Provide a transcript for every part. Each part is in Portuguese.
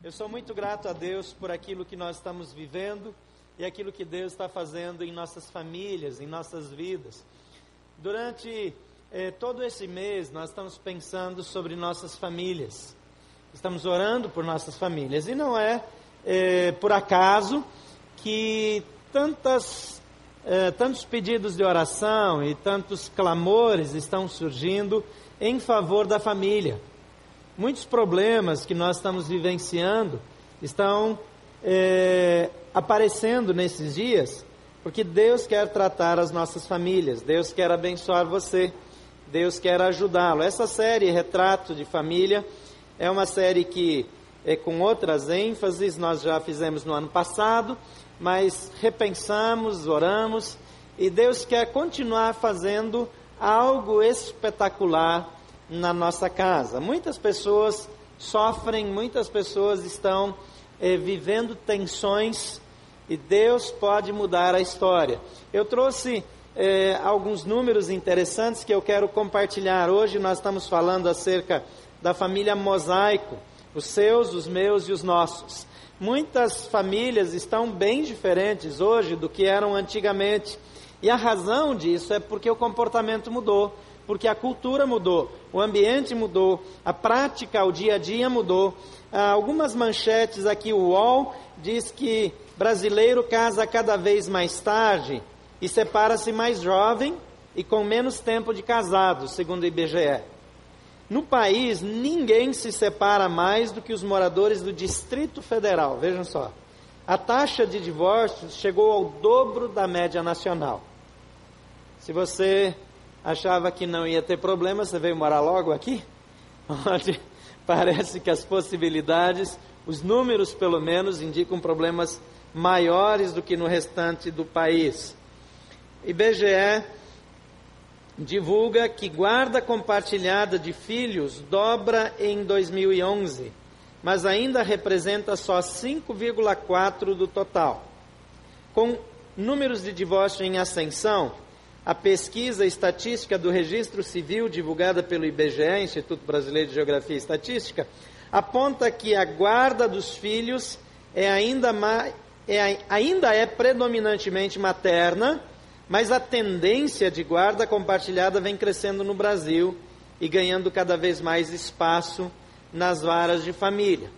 Eu sou muito grato a Deus por aquilo que nós estamos vivendo e aquilo que Deus está fazendo em nossas famílias, em nossas vidas. Durante eh, todo esse mês, nós estamos pensando sobre nossas famílias. Estamos orando por nossas famílias. E não é eh, por acaso que tantas, eh, tantos pedidos de oração e tantos clamores estão surgindo em favor da família. Muitos problemas que nós estamos vivenciando estão é, aparecendo nesses dias, porque Deus quer tratar as nossas famílias, Deus quer abençoar você, Deus quer ajudá-lo. Essa série Retrato de Família é uma série que é com outras ênfases, nós já fizemos no ano passado, mas repensamos, oramos e Deus quer continuar fazendo algo espetacular na nossa casa. Muitas pessoas sofrem, muitas pessoas estão eh, vivendo tensões e Deus pode mudar a história. Eu trouxe eh, alguns números interessantes que eu quero compartilhar. Hoje nós estamos falando acerca da família mosaico, os seus, os meus e os nossos. Muitas famílias estão bem diferentes hoje do que eram antigamente. E a razão disso é porque o comportamento mudou porque a cultura mudou, o ambiente mudou, a prática, o dia a dia mudou. Ah, algumas manchetes aqui, o UOL diz que brasileiro casa cada vez mais tarde e separa-se mais jovem e com menos tempo de casado, segundo o IBGE. No país, ninguém se separa mais do que os moradores do Distrito Federal. Vejam só. A taxa de divórcios chegou ao dobro da média nacional. Se você achava que não ia ter problema, você veio morar logo aqui? Onde parece que as possibilidades, os números pelo menos, indicam problemas maiores do que no restante do país. IBGE divulga que guarda compartilhada de filhos dobra em 2011, mas ainda representa só 5,4% do total. Com números de divórcio em ascensão, a pesquisa estatística do Registro Civil, divulgada pelo IBGE, Instituto Brasileiro de Geografia e Estatística, aponta que a guarda dos filhos é ainda, é, ainda é predominantemente materna, mas a tendência de guarda compartilhada vem crescendo no Brasil e ganhando cada vez mais espaço nas varas de família.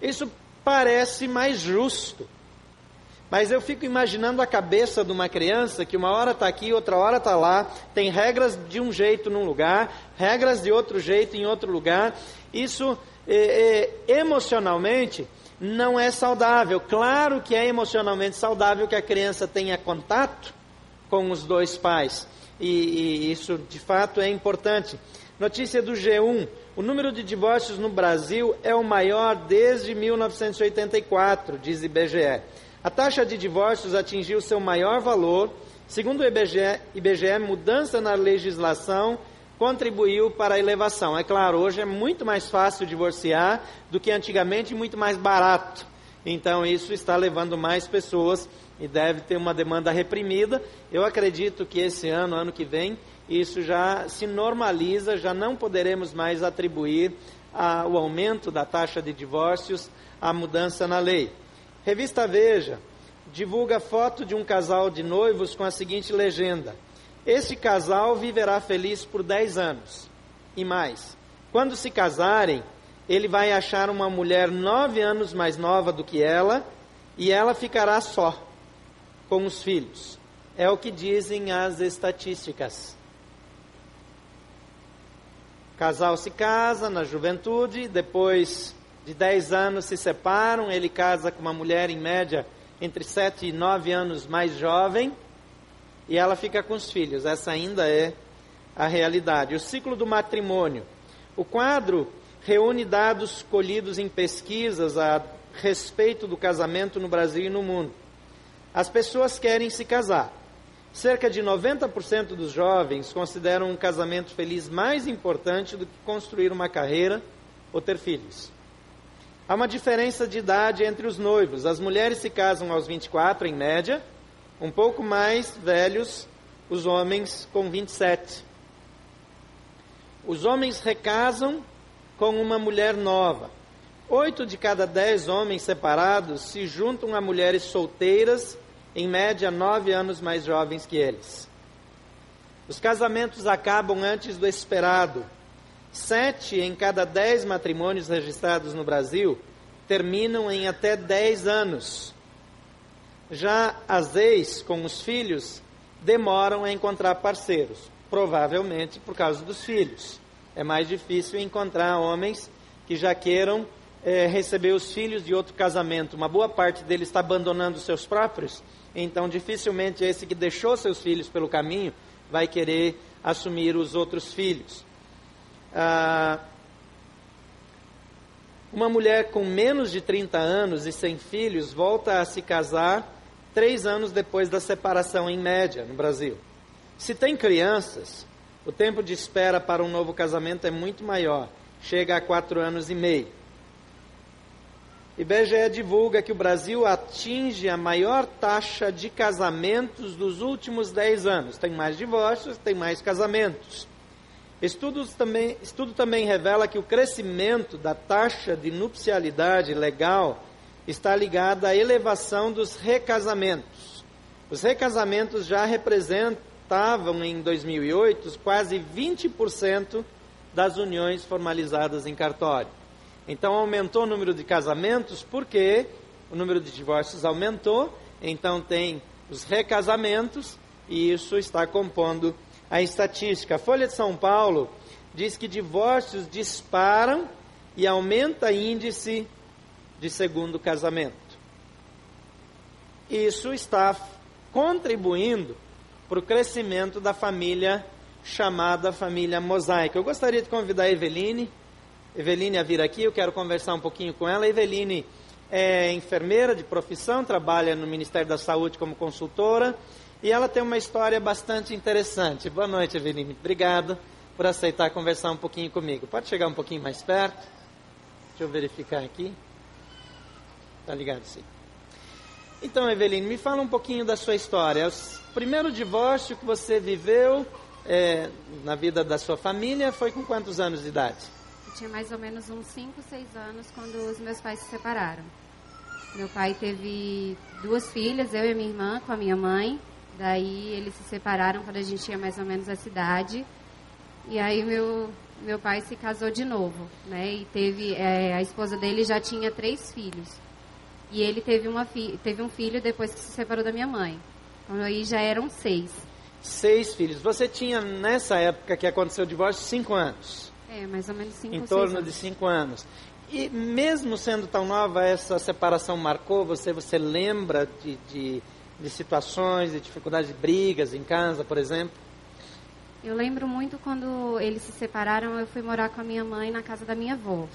Isso parece mais justo. Mas eu fico imaginando a cabeça de uma criança que uma hora está aqui, outra hora está lá, tem regras de um jeito num lugar, regras de outro jeito em outro lugar. Isso é, é, emocionalmente não é saudável. Claro que é emocionalmente saudável que a criança tenha contato com os dois pais. E, e isso de fato é importante. Notícia do G1: o número de divórcios no Brasil é o maior desde 1984, diz IBGE. A taxa de divórcios atingiu seu maior valor. Segundo o IBGE, IBGE, mudança na legislação contribuiu para a elevação. É claro, hoje é muito mais fácil divorciar do que antigamente e muito mais barato. Então, isso está levando mais pessoas e deve ter uma demanda reprimida. Eu acredito que esse ano, ano que vem, isso já se normaliza, já não poderemos mais atribuir a, o aumento da taxa de divórcios à mudança na lei. Revista Veja divulga foto de um casal de noivos com a seguinte legenda: Este casal viverá feliz por 10 anos e mais. Quando se casarem, ele vai achar uma mulher nove anos mais nova do que ela e ela ficará só com os filhos. É o que dizem as estatísticas. Casal se casa na juventude, depois de 10 anos se separam, ele casa com uma mulher em média entre 7 e 9 anos mais jovem, e ela fica com os filhos. Essa ainda é a realidade. O ciclo do matrimônio. O quadro reúne dados colhidos em pesquisas a respeito do casamento no Brasil e no mundo. As pessoas querem se casar. Cerca de 90% dos jovens consideram um casamento feliz mais importante do que construir uma carreira ou ter filhos. Há uma diferença de idade entre os noivos. As mulheres se casam aos 24, em média, um pouco mais velhos os homens com 27. Os homens recasam com uma mulher nova. Oito de cada dez homens separados se juntam a mulheres solteiras, em média nove anos mais jovens que eles. Os casamentos acabam antes do esperado. Sete em cada dez matrimônios registrados no Brasil terminam em até dez anos. Já as ex com os filhos demoram a encontrar parceiros, provavelmente por causa dos filhos. É mais difícil encontrar homens que já queiram é, receber os filhos de outro casamento. Uma boa parte deles está abandonando seus próprios, então dificilmente esse que deixou seus filhos pelo caminho vai querer assumir os outros filhos. Ah, uma mulher com menos de 30 anos e sem filhos volta a se casar três anos depois da separação, em média, no Brasil. Se tem crianças, o tempo de espera para um novo casamento é muito maior, chega a quatro anos e meio. IBGE divulga que o Brasil atinge a maior taxa de casamentos dos últimos dez anos. Tem mais divórcios, tem mais casamentos. Estudos também, estudo também revela que o crescimento da taxa de nupcialidade legal está ligada à elevação dos recasamentos. Os recasamentos já representavam em 2008 quase 20% das uniões formalizadas em cartório. Então aumentou o número de casamentos porque o número de divórcios aumentou, então tem os recasamentos e isso está compondo a estatística. A Folha de São Paulo diz que divórcios disparam e aumenta índice de segundo casamento. Isso está contribuindo para o crescimento da família chamada família mosaica. Eu gostaria de convidar a Eveline, Eveline a vir aqui, eu quero conversar um pouquinho com ela. A Eveline é enfermeira de profissão, trabalha no Ministério da Saúde como consultora e ela tem uma história bastante interessante. Boa noite, Eveline. Obrigado por aceitar conversar um pouquinho comigo. Pode chegar um pouquinho mais perto? Deixa eu verificar aqui. Tá ligado, sim. Então, Eveline, me fala um pouquinho da sua história. O primeiro divórcio que você viveu é, na vida da sua família foi com quantos anos de idade? Eu tinha mais ou menos uns 5, 6 anos quando os meus pais se separaram. Meu pai teve duas filhas, eu e minha irmã, com a minha mãe. Daí eles se separaram quando a gente tinha mais ou menos a cidade. E aí meu, meu pai se casou de novo, né? E teve é, a esposa dele já tinha três filhos. E ele teve, uma fi teve um filho depois que se separou da minha mãe. Então aí já eram seis. Seis filhos. Você tinha, nessa época que aconteceu o divórcio, cinco anos? É, mais ou menos cinco Em torno de cinco anos. E mesmo sendo tão nova, essa separação marcou você? Você lembra de, de, de situações, de dificuldades, de brigas em casa, por exemplo? Eu lembro muito quando eles se separaram, eu fui morar com a minha mãe na casa da minha avó.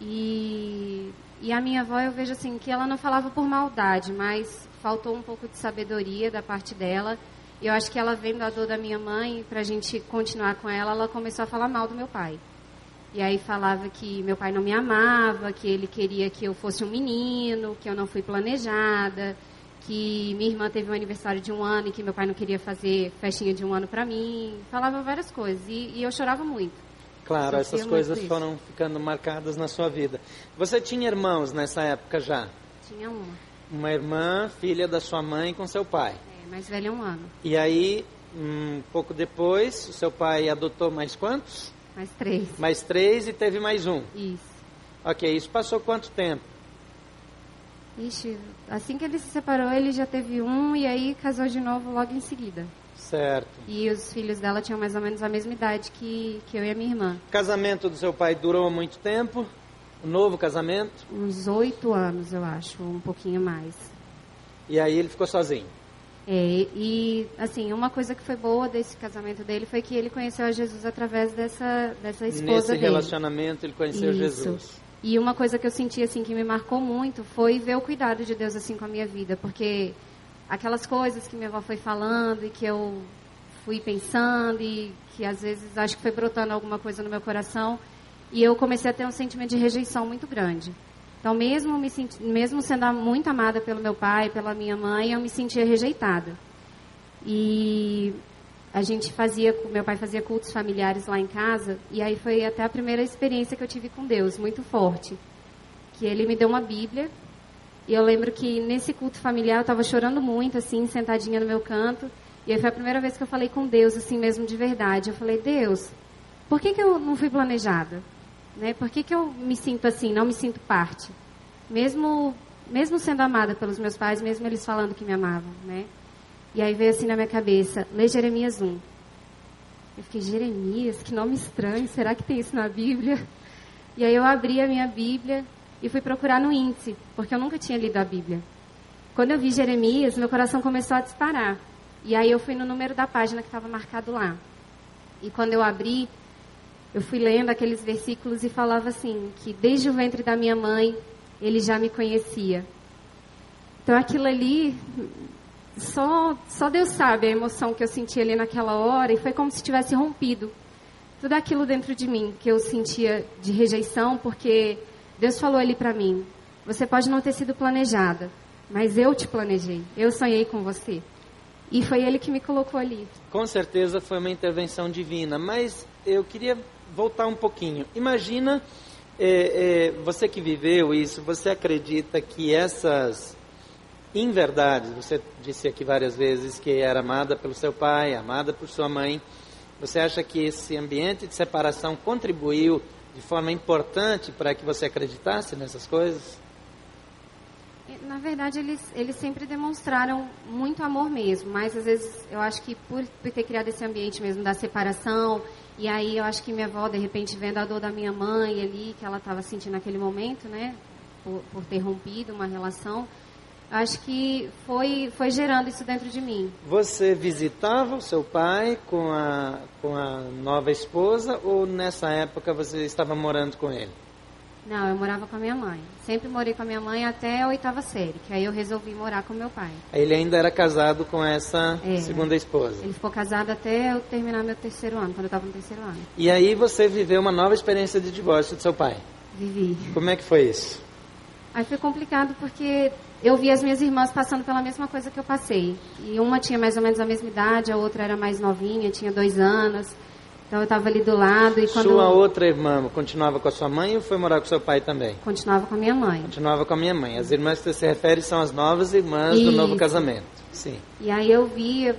E e a minha avó, eu vejo assim, que ela não falava por maldade, mas faltou um pouco de sabedoria da parte dela. E eu acho que ela vendo a dor da minha mãe, para a gente continuar com ela, ela começou a falar mal do meu pai. E aí falava que meu pai não me amava, que ele queria que eu fosse um menino, que eu não fui planejada, que minha irmã teve um aniversário de um ano e que meu pai não queria fazer festinha de um ano para mim. Falava várias coisas e, e eu chorava muito. Claro, essas coisas foram ficando marcadas na sua vida. Você tinha irmãos nessa época já? Tinha uma. Uma irmã, filha da sua mãe com seu pai. É, mais velha um ano. E aí, um pouco depois, o seu pai adotou mais quantos? Mais três. Mais três e teve mais um. Isso. Ok, isso passou quanto tempo? Ixi, assim que ele se separou, ele já teve um e aí casou de novo logo em seguida. Certo. E os filhos dela tinham mais ou menos a mesma idade que, que eu e a minha irmã. O casamento do seu pai durou muito tempo? O novo casamento? Uns oito anos, eu acho, um pouquinho mais. E aí ele ficou sozinho? É, e assim, uma coisa que foi boa desse casamento dele foi que ele conheceu a Jesus através dessa, dessa esposa Nesse dele. relacionamento ele conheceu Isso. Jesus. E uma coisa que eu senti assim que me marcou muito foi ver o cuidado de Deus assim com a minha vida, porque aquelas coisas que minha avó foi falando e que eu fui pensando e que às vezes acho que foi brotando alguma coisa no meu coração e eu comecei a ter um sentimento de rejeição muito grande. Então, mesmo me senti, mesmo sendo muito amada pelo meu pai, pela minha mãe, eu me sentia rejeitada. E a gente fazia, meu pai fazia cultos familiares lá em casa, e aí foi até a primeira experiência que eu tive com Deus, muito forte. que ele me deu uma Bíblia. E eu lembro que nesse culto familiar eu estava chorando muito, assim, sentadinha no meu canto. E aí foi a primeira vez que eu falei com Deus, assim mesmo de verdade. Eu falei, Deus, por que, que eu não fui planejada? Né? Por que, que eu me sinto assim, não me sinto parte? Mesmo, mesmo sendo amada pelos meus pais, mesmo eles falando que me amavam, né? E aí veio assim na minha cabeça, lê Jeremias 1. Eu fiquei, Jeremias, que nome estranho, será que tem isso na Bíblia? E aí eu abri a minha Bíblia e fui procurar no índice, porque eu nunca tinha lido a Bíblia. Quando eu vi Jeremias, meu coração começou a disparar. E aí eu fui no número da página que estava marcado lá. E quando eu abri, eu fui lendo aqueles versículos e falava assim, que desde o ventre da minha mãe, ele já me conhecia. Então aquilo ali, só, só Deus sabe a emoção que eu senti ali naquela hora, e foi como se tivesse rompido tudo aquilo dentro de mim que eu sentia de rejeição, porque Deus falou ali para mim: você pode não ter sido planejada, mas eu te planejei, eu sonhei com você. E foi ele que me colocou ali. Com certeza foi uma intervenção divina, mas eu queria voltar um pouquinho. Imagina é, é, você que viveu isso, você acredita que essas inverdades, você disse aqui várias vezes que era amada pelo seu pai, amada por sua mãe, você acha que esse ambiente de separação contribuiu de forma importante para que você acreditasse nessas coisas? Na verdade, eles, eles sempre demonstraram muito amor mesmo, mas às vezes eu acho que por, por ter criado esse ambiente mesmo da separação, e aí eu acho que minha avó, de repente, vendo a dor da minha mãe ali, que ela estava sentindo naquele momento, né, por, por ter rompido uma relação, acho que foi, foi gerando isso dentro de mim. Você visitava o seu pai com a, com a nova esposa ou nessa época você estava morando com ele? Não, eu morava com a minha mãe. Sempre morei com a minha mãe até a oitava série, que aí eu resolvi morar com meu pai. Ele ainda era casado com essa É. segunda esposa. Ele ficou casado até eu terminar meu terceiro ano, quando eu estava no terceiro ano. E aí você viveu uma nova experiência de divórcio do seu pai. Vivi. Como é que foi isso? Aí foi complicado porque eu vi as minhas irmãs passando pela mesma coisa que eu passei. E uma tinha mais ou menos a mesma idade, a outra era mais novinha, tinha dois anos. Então eu estava ali do lado e quando Sua outra irmã continuava com a sua mãe ou foi morar com seu pai também? continuava com a minha mãe. Continuava com a minha mãe. As irmãs que você se refere são as novas irmãs do novo casamento. Sim. E aí eu vi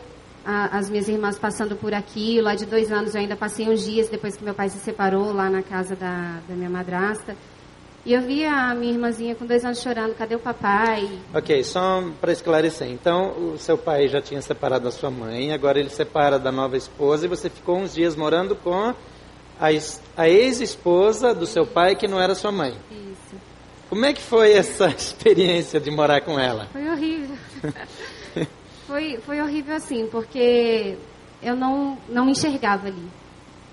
a- as minhas irmãs passando por aquilo. Lá de dois anos eu ainda passei uns dias depois que meu pai se separou lá na casa da, da minha madrasta. E eu vi a minha irmãzinha com dois anos chorando, cadê o papai? Ok, só para esclarecer. Então, o seu pai já tinha separado da sua mãe, agora ele separa da nova esposa e você ficou uns dias morando com a ex-esposa do seu pai, que não era sua mãe. Isso. Como é que foi essa experiência de morar com ela? Foi horrível. foi, foi horrível assim, porque eu não, não me enxergava ali.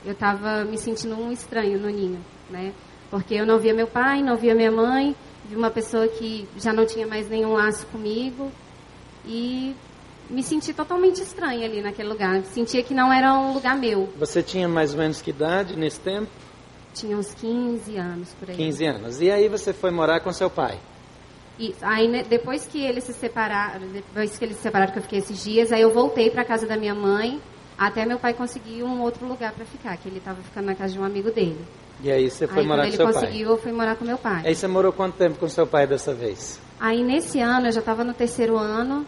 Eu estava me sentindo um estranho no ninho, né? Porque eu não via meu pai, não via minha mãe, vi uma pessoa que já não tinha mais nenhum laço comigo e me senti totalmente estranha ali naquele lugar. Sentia que não era um lugar meu. Você tinha mais ou menos que idade nesse tempo? Tinha uns 15 anos por aí. 15 anos. E aí você foi morar com seu pai? E aí, né, depois que eles se separaram, depois que eles se separaram, que eu fiquei esses dias, aí eu voltei para casa da minha mãe, até meu pai conseguir um outro lugar para ficar, que ele estava ficando na casa de um amigo dele. E aí você foi aí morar com ele seu pai? conseguiu, eu fui morar com meu pai. Aí você morou quanto tempo com seu pai dessa vez? Aí nesse ano, eu já estava no terceiro ano,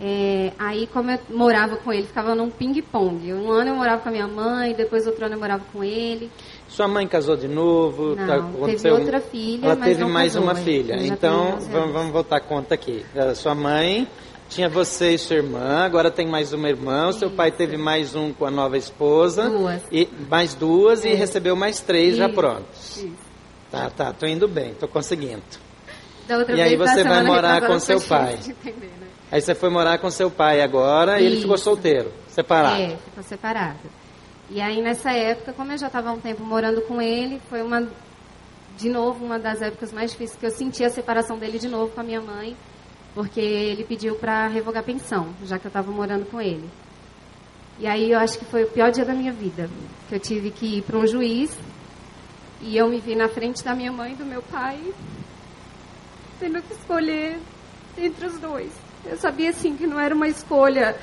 é, aí como eu morava com ele, ficava num ping-pong. Um ano eu morava com a minha mãe, depois outro ano eu morava com ele. Sua mãe casou de novo? Não, tá- teve outra filha, Ela teve mais casou, uma é. filha. Então, tem 11 vamos, vamos voltar a conta aqui. Sua mãe tinha você e sua irmã, agora tem mais uma irmã. O seu pai Isso. teve mais um com a nova esposa. Duas. E, mais duas e É. recebeu mais três já Isso, prontos. isso. Tá, tá, tô indo bem, tô conseguindo. Da outra E aí vez, você vai morar com seu pai. entender, né? Aí você foi morar com seu pai agora e ele ficou Isso. solteiro, separado. É, ficou separado. E aí nessa época, como eu já estava há um tempo morando com ele, foi uma de novo uma das épocas mais difíceis que eu senti a separação dele de novo com a minha mãe, porque ele pediu para revogar a pensão, já que eu estava morando com ele. E aí eu acho que foi o pior dia da minha vida, que eu tive que ir para um juiz e eu me vi na frente da minha mãe e do meu pai, tendo que escolher entre os dois. Eu sabia assim que não era uma escolha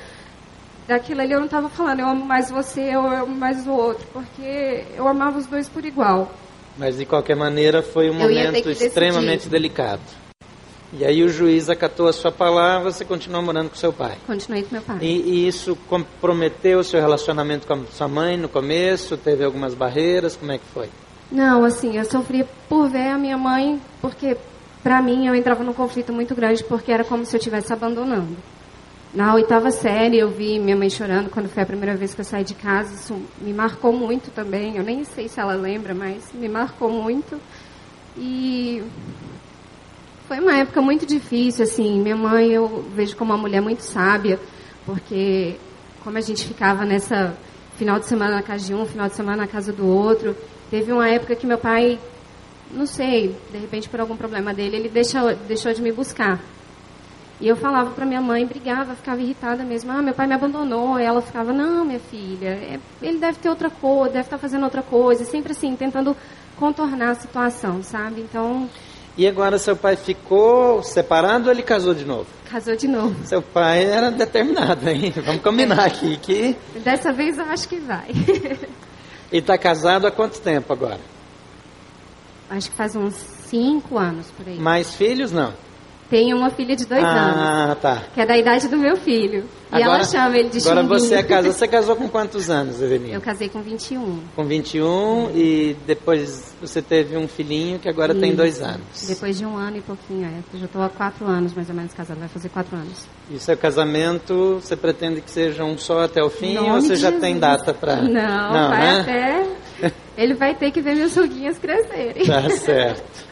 daquilo ali eu não estava falando, eu amo mais você, eu amo mais o outro, porque eu amava os dois por igual. Mas de qualquer maneira foi um momento extremamente delicado. E aí o juiz acatou a sua palavra, você continuou morando com seu pai. Continuei com meu pai. E, e, isso comprometeu o seu relacionamento com a sua mãe no começo? Teve algumas barreiras? Como é que foi? Não, assim, eu sofria por ver a minha mãe, porque para mim eu entrava num conflito muito grande, porque era como se eu estivesse abandonando. Na oitava série eu vi minha mãe chorando quando foi a primeira vez que eu saí de casa. Isso me marcou muito também. Eu nem sei se ela lembra, mas me marcou muito. E foi uma época muito difícil, assim. Minha mãe eu vejo como uma mulher muito sábia, porque como a gente ficava nessa final de semana na casa de um, final de semana na casa do outro, teve uma época que meu pai, não sei, de repente por algum problema dele, ele deixou, deixou de me buscar. E eu falava para minha mãe, brigava, ficava irritada mesmo. Ah, meu pai me abandonou. E ela ficava, não, minha filha, é, ele deve ter outra coisa, deve estar tá fazendo outra coisa. Sempre assim, tentando contornar a situação, sabe? Então, e agora seu pai ficou separado ou ele casou de novo? Casou de novo. Seu pai era determinado, hein? Vamos combinar aqui que. Dessa vez eu acho que vai. e está casado há quanto tempo agora? Acho que faz uns cinco anos por aí. Mais filhos não? Tenho uma filha de dois ah, anos. Ah, tá. Que é da idade do meu filho. Agora, e ela chama ele de Agora chumbinho. você é casou. Você casou com quantos anos, Evelina? Eu casei com 21. Com 21 e depois você teve um filhinho que agora tem dois anos. Depois de um ano e pouquinho, é. Eu já estou há quatro anos mais ou menos casada, vai fazer quatro anos. E seu casamento, você pretende que seja um só até o fim ou você já Jesus. tem data para... Não, Não vai né? até... Ele vai ter que ver meus ruguinhas crescerem. Tá certo.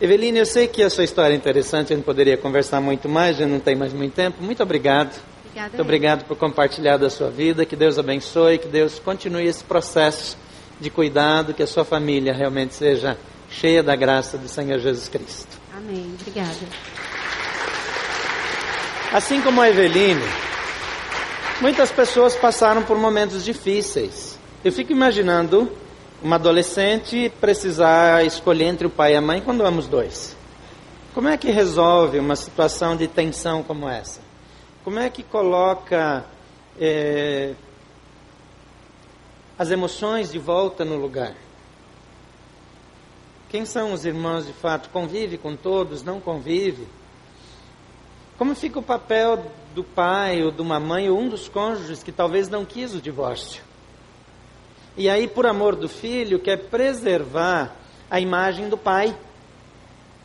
Eveline, eu sei que a sua história é interessante, a gente poderia conversar muito mais, já não tem mais muito tempo. Muito obrigado. Obrigada. Muito obrigado por compartilhar da sua vida. Que Deus abençoe, que Deus continue esse processo de cuidado, que a sua família realmente seja cheia da graça do Senhor Jesus Cristo. Amém. Obrigada. Assim como a Eveline, muitas pessoas passaram por momentos difíceis. Eu fico imaginando uma adolescente precisar escolher entre o pai e a mãe quando ambos dois. Como é que resolve uma situação de tensão como essa? Como é que coloca é, as emoções de volta no lugar? Quem são os irmãos de fato? Convive com todos? Não convive? Como fica o papel do pai ou de uma mãe ou um dos cônjuges que talvez não quis o divórcio? E aí, por amor do filho, quer preservar a imagem do pai,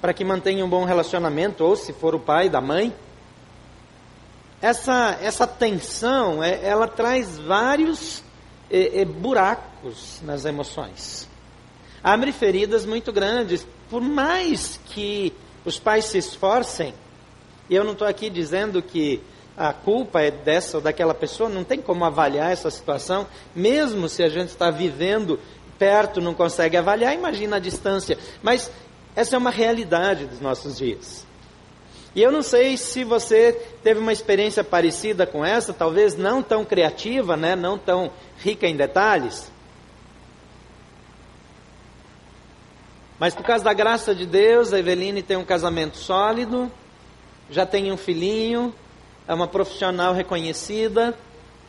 para que mantenha um bom relacionamento, ou se for o pai, da mãe. Essa, essa tensão, é, ela traz vários é, é, buracos nas emoções. Abre feridas muito grandes, por mais que os pais se esforcem, e eu não estou aqui dizendo que a culpa é dessa ou daquela pessoa, não tem como avaliar essa situação, mesmo se a gente está vivendo perto, não consegue avaliar, imagina a distância. Mas essa é uma realidade dos nossos dias. E eu não sei se você teve uma experiência parecida com essa, talvez não tão criativa, né, não tão rica em detalhes. Mas por causa da graça de Deus, a Eveline tem um casamento sólido, já tem um filhinho, é uma profissional reconhecida,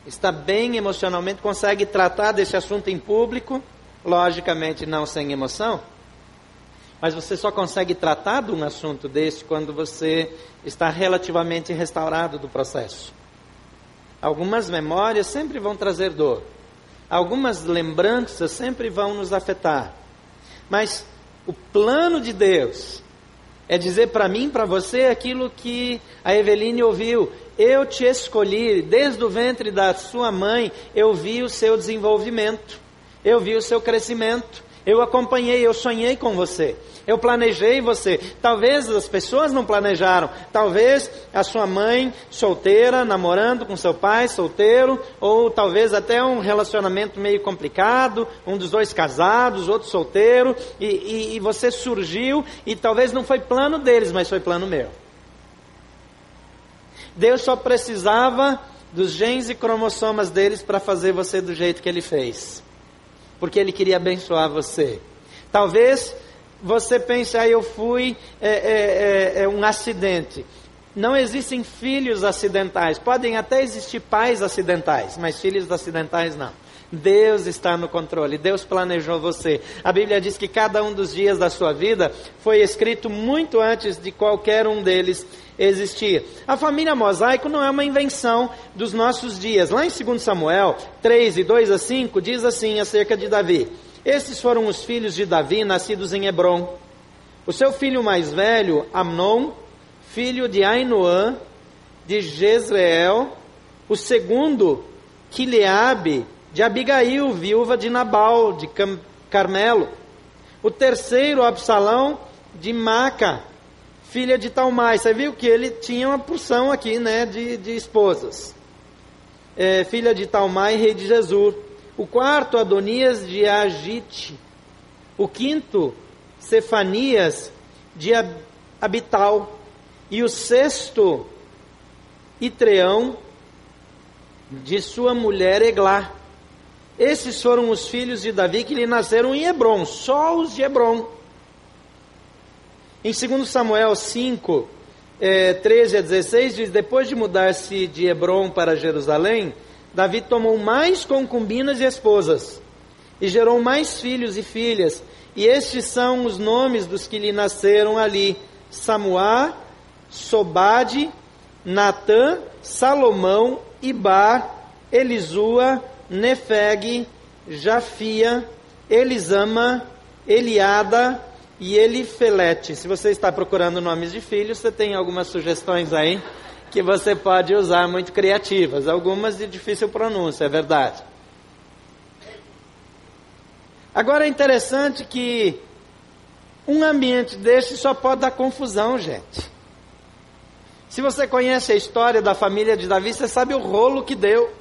está bem emocionalmente, consegue tratar desse assunto em público, logicamente não sem emoção, mas você só consegue tratar de um assunto desse quando você está relativamente restaurado do processo. Algumas memórias sempre vão trazer dor, algumas lembranças sempre vão nos afetar, mas o plano de Deus é dizer para mim, para você, aquilo que a Eveline ouviu. Eu te escolhi, desde o ventre da sua mãe, eu vi o seu desenvolvimento, eu vi o seu crescimento, eu acompanhei, eu sonhei com você, eu planejei você. Talvez as pessoas não planejaram, talvez a sua mãe solteira, namorando com seu pai solteiro, ou talvez até um relacionamento meio complicado, um dos dois casados, outro solteiro, e, e, e você surgiu, e talvez não foi plano deles, mas foi plano meu. Deus só precisava dos genes e cromossomas deles para fazer você do jeito que ele fez. Porque ele queria abençoar você. Talvez você pense, ah, eu fui é, é, é, é um acidente. Não existem filhos acidentais. Podem até existir pais acidentais, mas filhos acidentais não. Deus está no controle, Deus planejou você. A Bíblia diz que cada um dos dias da sua vida foi escrito muito antes de qualquer um deles existir. A família mosaico não é uma invenção dos nossos dias. Lá em 2 Samuel 3, e 2 a 5, diz assim acerca de Davi: Esses foram os filhos de Davi nascidos em Hebron. O seu filho mais velho, Amnon, filho de Ainoã, de Jezreel. O segundo, Quileabe, de Abigail, viúva de Nabal, de Carmelo. O terceiro, Absalão, de Maca, filha de Talmai. Você viu que ele tinha uma porção aqui, né, de, de esposas. É, filha de Talmai, rei de Jesus. O quarto, Adonias de Agite. O quinto, Cefanias de Abital. E o sexto, Itreão de sua mulher Eglá. Esses foram os filhos de Davi que lhe nasceram em Hebron, só os de Hebron. Em 2 Samuel 5, é, 13 a 16, diz: Depois de mudar-se de Hebron para Jerusalém, Davi tomou mais concubinas e esposas, e gerou mais filhos e filhas. E estes são os nomes dos que lhe nasceram ali: Samuá, Sobade, Natã, Salomão, Ibar, Elisua, Nefeg, Jafia, Elisama, Eliada e Elifelete. Se você está procurando nomes de filhos, você tem algumas sugestões aí que você pode usar muito criativas, algumas de difícil pronúncia, é verdade. Agora é interessante que um ambiente desse só pode dar confusão, gente. Se você conhece a história da família de Davi, você sabe o rolo que deu.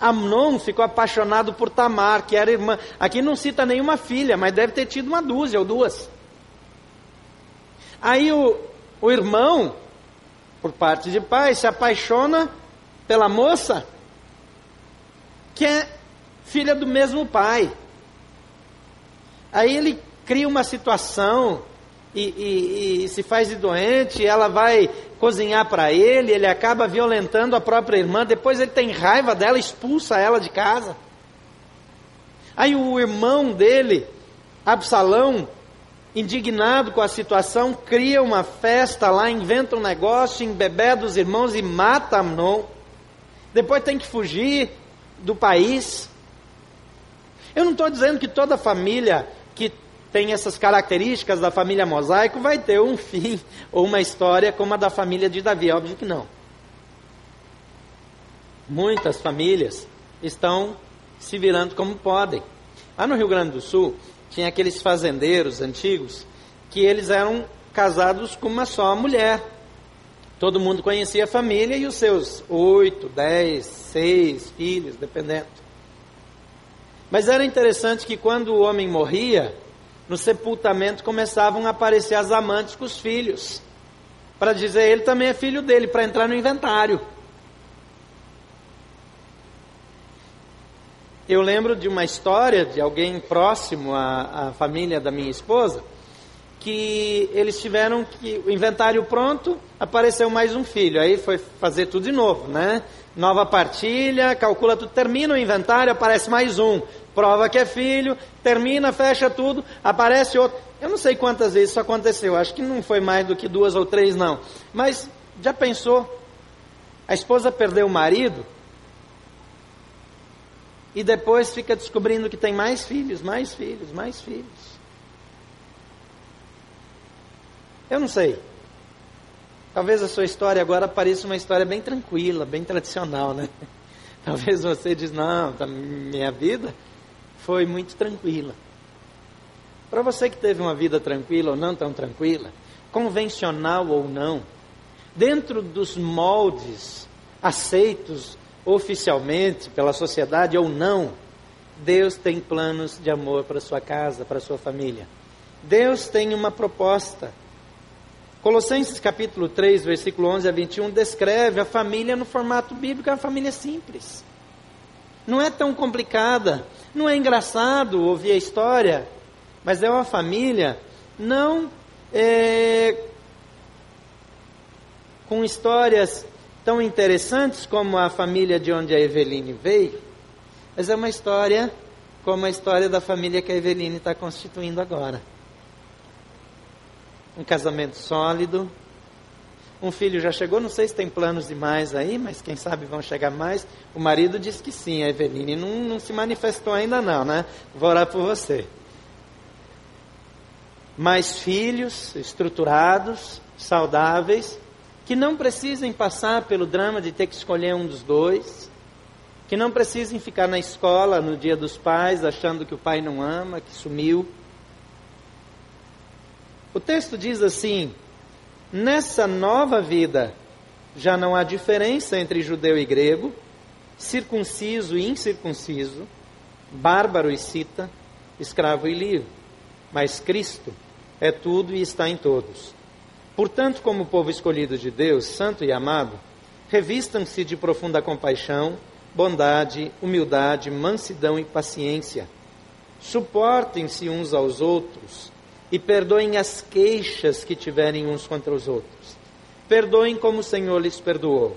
Amnon ficou apaixonado por Tamar, que era irmã. Aqui não cita nenhuma filha, mas deve ter tido uma dúzia ou duas. Aí o, o irmão, por parte de pai, se apaixona pela moça, que é filha do mesmo pai. Aí ele cria uma situação e, e, e se faz de doente, ela vai cozinhar para ele, ele acaba violentando a própria irmã, depois ele tem raiva dela, expulsa ela de casa. Aí o irmão dele, Absalão, indignado com a situação, cria uma festa lá, inventa um negócio, embebeda os irmãos e mata Amnon. Depois tem que fugir do país. Eu não estou dizendo que toda família que tem essas características da família mosaico, vai ter um fim ou uma história como a da família de Davi. Óbvio que não. Muitas famílias estão se virando como podem. Lá no Rio Grande do Sul, tinha aqueles fazendeiros antigos que eles eram casados com uma só mulher. Todo mundo conhecia a família e os seus oito, dez, seis filhos, dependendo. Mas era interessante que quando o homem morria, no sepultamento começavam a aparecer as amantes com os filhos. Para dizer, ele também é filho dele, para entrar no inventário. Eu lembro de uma história de alguém próximo à, à família da minha esposa, que eles tiveram que o inventário pronto, apareceu mais um filho, aí foi fazer tudo de novo, né? Nova partilha, calcula tudo, termina o inventário, aparece mais um prova que é filho, termina, fecha tudo, aparece outro. Eu não sei quantas vezes isso aconteceu, acho que não foi mais do que duas ou três, não. Mas já pensou? A esposa perdeu o marido e depois fica descobrindo que tem mais filhos, mais filhos, mais filhos. Eu não sei. Talvez a sua história agora pareça uma história bem tranquila, bem tradicional, né? Talvez você diz, não, da minha vida foi muito tranquila. Para você que teve uma vida tranquila ou não tão tranquila, convencional ou não, dentro dos moldes aceitos oficialmente pela sociedade ou não, Deus tem planos de amor para sua casa, para sua família. Deus tem uma proposta. Colossenses capítulo 3, versículo 11 a 21 descreve a família no formato bíblico, é uma família simples. Não é tão complicada. Não é engraçado ouvir a história, mas é uma família não é, com histórias tão interessantes como a família de onde a Eveline veio, mas é uma história como a história da família que a Eveline está constituindo agora. Um casamento sólido, um filho já chegou, não sei se tem planos demais aí, mas quem sabe vão chegar mais. O marido disse que sim, a Eveline não, não se manifestou ainda não, né? Vou orar por você. Mais filhos estruturados, saudáveis, que não precisem passar pelo drama de ter que escolher um dos dois, que não precisem ficar na escola no dia dos pais achando que o pai não ama, que sumiu. O texto diz assim: nessa nova vida já não há diferença entre judeu e grego, circunciso e incircunciso, bárbaro e cita, escravo e livre, mas Cristo é tudo e está em todos. Portanto, como povo escolhido de Deus, santo e amado, revistam-se de profunda compaixão, bondade, humildade, mansidão e paciência. Suportem-se uns aos outros e perdoem as queixas que tiverem uns contra os outros. Perdoem como o Senhor lhes perdoou.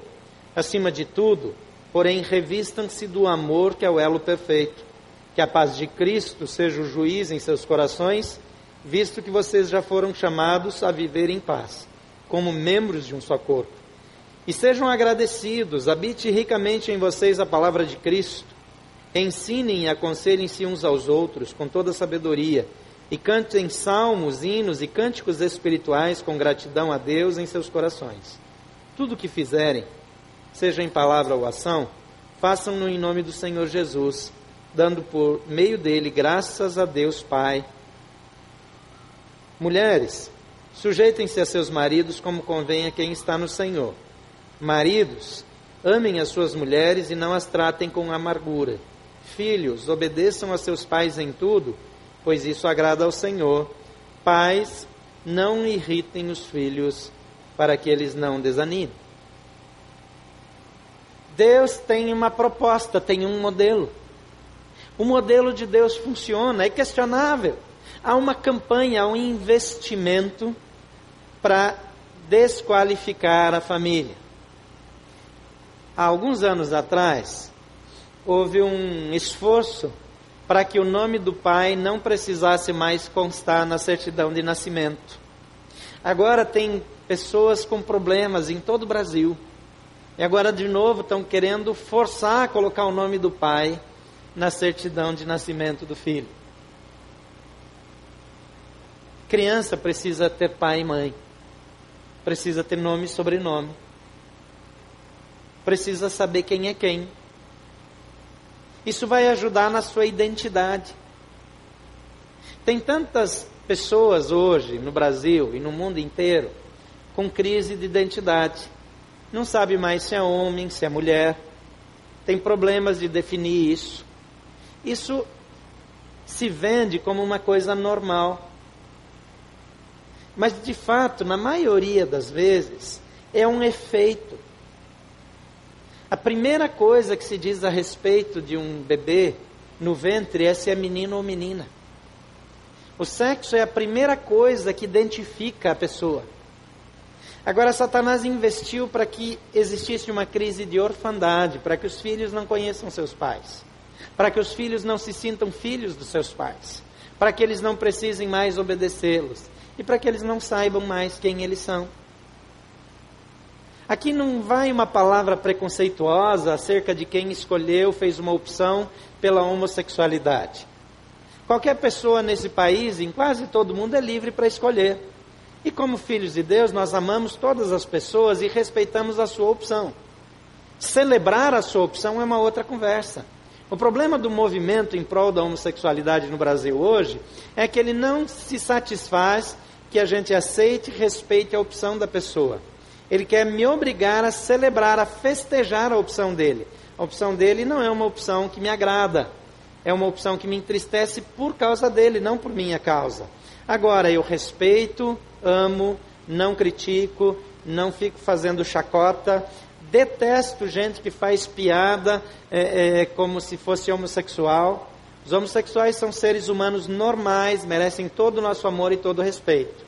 Acima de tudo, porém, revistam-se do amor que é o elo perfeito. Que a paz de Cristo seja o juiz em seus corações visto que vocês já foram chamados a viver em paz, como membros de um só corpo. E sejam agradecidos, habite ricamente em vocês a palavra de Cristo. Ensinem e aconselhem-se uns aos outros com toda sabedoria, e cantem salmos, hinos e cânticos espirituais com gratidão a Deus em seus corações. Tudo o que fizerem, seja em palavra ou ação, façam-no em nome do Senhor Jesus, dando por meio dele graças a Deus Pai Mulheres, sujeitem-se a seus maridos como convém a quem está no Senhor. Maridos, amem as suas mulheres e não as tratem com amargura. Filhos, obedeçam a seus pais em tudo, pois isso agrada ao Senhor. Pais, não irritem os filhos para que eles não desanimem. Deus tem uma proposta, tem um modelo. O modelo de Deus funciona, é questionável há uma campanha, há um investimento para desqualificar a família. Há alguns anos atrás, houve um esforço para que o nome do pai não precisasse mais constar na certidão de nascimento. Agora tem pessoas com problemas em todo o Brasil. E agora, de novo, estão querendo forçar a colocar o nome do pai na certidão de nascimento do filho. Criança precisa ter pai e mãe, precisa ter nome e sobrenome, precisa saber quem é quem. Isso vai ajudar na sua identidade. Tem tantas pessoas hoje no Brasil e no mundo inteiro com crise de identidade. Não sabe mais se é homem, se é mulher. Tem problemas de definir isso. Isso se vende como uma coisa normal. Mas, de fato, na maioria das vezes, é um efeito. A primeira coisa que se diz a respeito de um bebê no ventre é se é menino ou menina. O sexo é a primeira coisa que identifica a pessoa. Agora, Satanás investiu para que existisse uma crise de orfandade, para que os filhos não conheçam seus pais, para que os filhos não se sintam filhos dos seus pais, para que eles não precisem mais obedecê-los, e para que eles não saibam mais quem eles são. Aqui não vai uma palavra preconceituosa acerca de quem escolheu, fez uma opção pela homossexualidade. Qualquer pessoa nesse país, em quase todo mundo, é livre para escolher. E como filhos de Deus, nós amamos todas as pessoas e respeitamos a sua opção. Celebrar a sua opção é uma outra conversa. O problema do movimento em prol da homossexualidade no Brasil hoje é que ele não se satisfaz que a gente aceite e respeite a opção da pessoa. Ele quer me obrigar a celebrar, a festejar a opção dele. A opção dele não é uma opção que me agrada, é uma opção que me entristece por causa dele, não por minha causa. Agora, eu respeito, amo, não critico, não fico fazendo chacota, detesto gente que faz piada é, é, como se fosse homossexual. Os homossexuais são seres humanos normais, merecem todo o nosso amor e todo o respeito.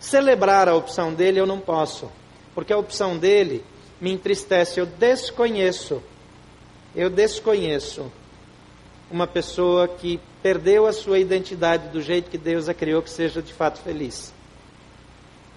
Celebrar a opção dele eu não posso, porque a opção dele me entristece. Eu desconheço, eu desconheço uma pessoa que perdeu a sua identidade do jeito que Deus a criou, que seja de fato feliz.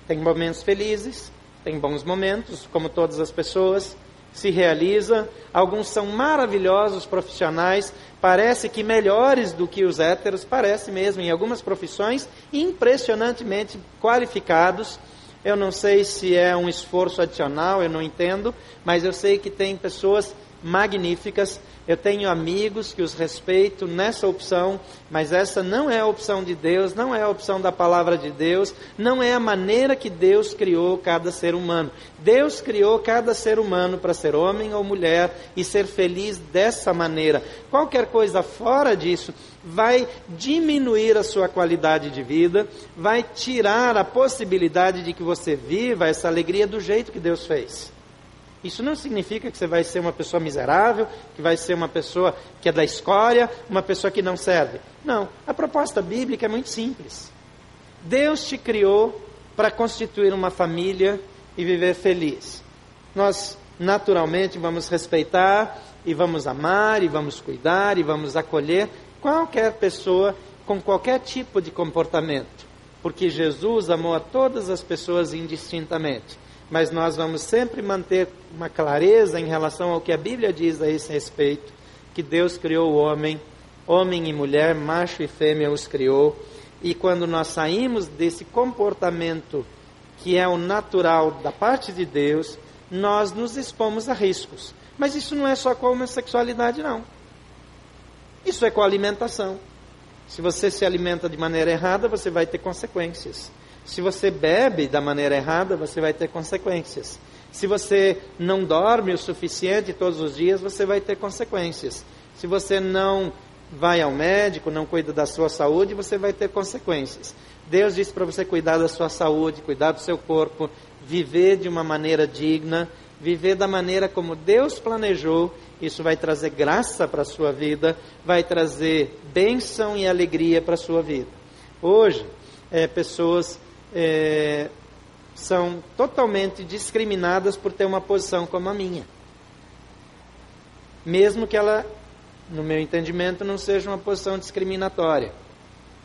Tem momentos felizes, tem bons momentos, como todas as pessoas, se realiza. Alguns são maravilhosos profissionais, parece que melhores do que os héteros, parece mesmo, em algumas profissões, impressionantemente qualificados. Eu não sei se é um esforço adicional, eu não entendo, mas eu sei que tem pessoas magníficas eu tenho amigos que os respeito nessa opção, mas essa não é a opção de Deus, não é a opção da palavra de Deus, não é a maneira que Deus criou cada ser humano. Deus criou cada ser humano para ser homem ou mulher e ser feliz dessa maneira. Qualquer coisa fora disso vai diminuir a sua qualidade de vida, vai tirar a possibilidade de que você viva essa alegria do jeito que Deus fez. Isso não significa que você vai ser uma pessoa miserável, que vai ser uma pessoa que é da escória, uma pessoa que não serve. Não, a proposta bíblica é muito simples. Deus te criou para constituir uma família e viver feliz. Nós, naturalmente, vamos respeitar e vamos amar e vamos cuidar e vamos acolher qualquer pessoa com qualquer tipo de comportamento, porque Jesus amou a todas as pessoas indistintamente mas nós vamos sempre manter uma clareza em relação ao que a Bíblia diz a esse respeito, que Deus criou o homem, homem e mulher, macho e fêmea os criou, e quando nós saímos desse comportamento que é o natural da parte de Deus, nós nos expomos a riscos. Mas isso não é só com a homossexualidade, não. Isso é com a alimentação. Se você se alimenta de maneira errada, você vai ter consequências. Se você bebe da maneira errada, você vai ter consequências. Se você não dorme o suficiente todos os dias, você vai ter consequências. Se você não vai ao médico, não cuida da sua saúde, você vai ter consequências. Deus disse para você cuidar da sua saúde, cuidar do seu corpo, viver de uma maneira digna, viver da maneira como Deus planejou. Isso vai trazer graça para a sua vida, vai trazer bênção e alegria para a sua vida. Hoje, é, pessoas é, são totalmente discriminadas por ter uma posição como a minha. Mesmo que ela, no meu entendimento, não seja uma posição discriminatória.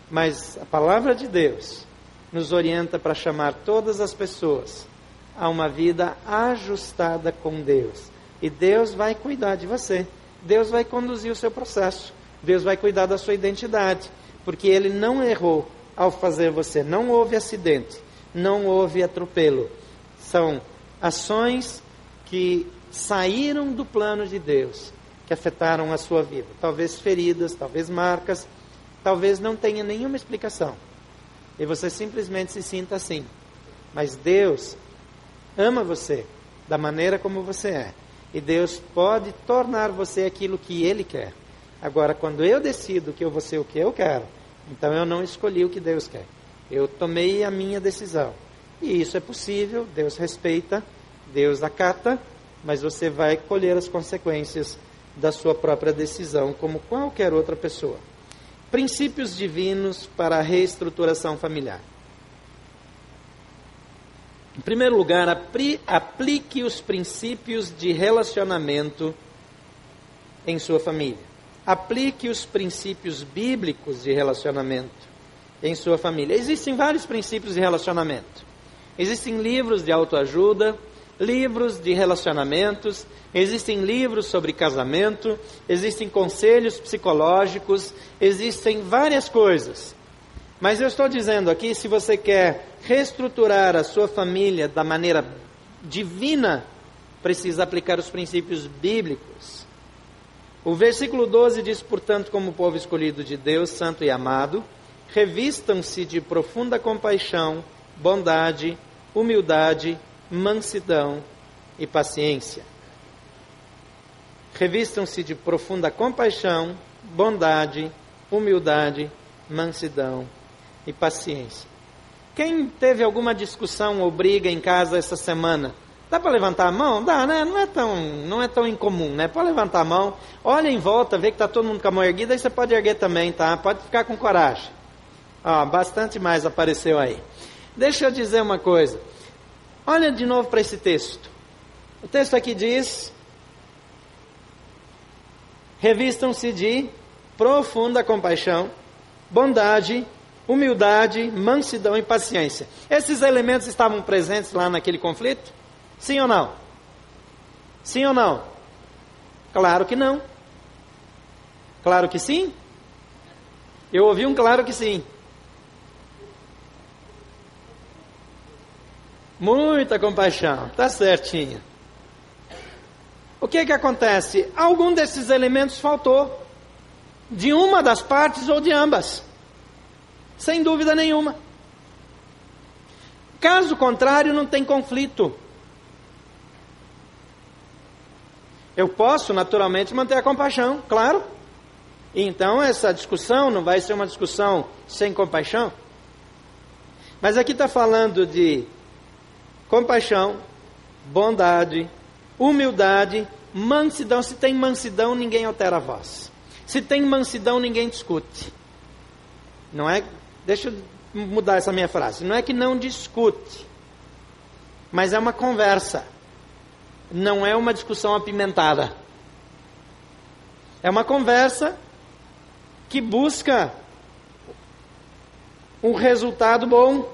Mas a palavra de Deus nos orienta para chamar todas as pessoas a uma vida ajustada com Deus. E Deus vai cuidar de você. Deus vai conduzir o seu processo. Deus vai cuidar da sua identidade. Porque Ele não errou ao fazer você. Não houve acidente, não houve atropelo. São ações que saíram do plano de Deus, que afetaram a sua vida. Talvez feridas, talvez marcas, talvez não tenha nenhuma explicação. E você simplesmente se sinta assim. Mas Deus ama você da maneira como você é. E Deus pode tornar você aquilo que Ele quer. Agora, quando eu decido que eu vou ser o que eu quero, então eu não escolhi o que Deus quer. Eu tomei a minha decisão. E isso é possível, Deus respeita, Deus acata, mas você vai colher as consequências da sua própria decisão, como qualquer outra pessoa. Princípios divinos para a reestruturação familiar. Em primeiro lugar, aplique os princípios de relacionamento em sua família. Aplique os princípios bíblicos de relacionamento em sua família. Existem vários princípios de relacionamento. Existem livros de autoajuda, livros de relacionamentos, existem livros sobre casamento, existem conselhos psicológicos, existem várias coisas. Mas eu estou dizendo aqui, se você quer reestruturar a sua família da maneira divina, precisa aplicar os princípios bíblicos. O versículo 12 diz: Portanto, como povo escolhido de Deus, santo e amado, revistam-se de profunda compaixão, bondade, humildade, mansidão e paciência. Revistam-se de profunda compaixão, bondade, humildade, mansidão e paciência. Quem teve alguma discussão ou briga em casa essa semana? Dá para levantar a mão? Dá, né? Não é tão, não é tão incomum, né? Pode levantar a mão, olha em volta, vê que está todo mundo com a mão erguida, aí você pode erguer também, tá? Pode ficar com coragem. Ó, bastante mais apareceu aí. Deixa eu dizer uma coisa. Olha de novo para esse texto. O texto aqui diz: revistam-se de profunda compaixão, bondade, humildade, mansidão e paciência. Esses elementos estavam presentes lá naquele conflito? Sim ou não? Sim ou não? Claro que não. Claro que sim? Eu ouvi um claro que sim. Muita compaixão, tá certinho. O que que acontece? Algum desses elementos faltou. De uma das partes ou de ambas. Sem dúvida nenhuma. Caso contrário, não tem conflito. Eu posso, naturalmente, manter a compaixão, claro. Então, essa discussão não vai ser uma discussão sem compaixão. Mas aqui está falando de compaixão, bondade, humildade, mansidão. Se tem mansidão, ninguém altera a voz. Se tem mansidão, ninguém discute. Não é? Deixa eu mudar essa minha frase. Não é que não discute, mas é uma conversa. Não é uma discussão apimentada. É uma conversa que busca um resultado bom.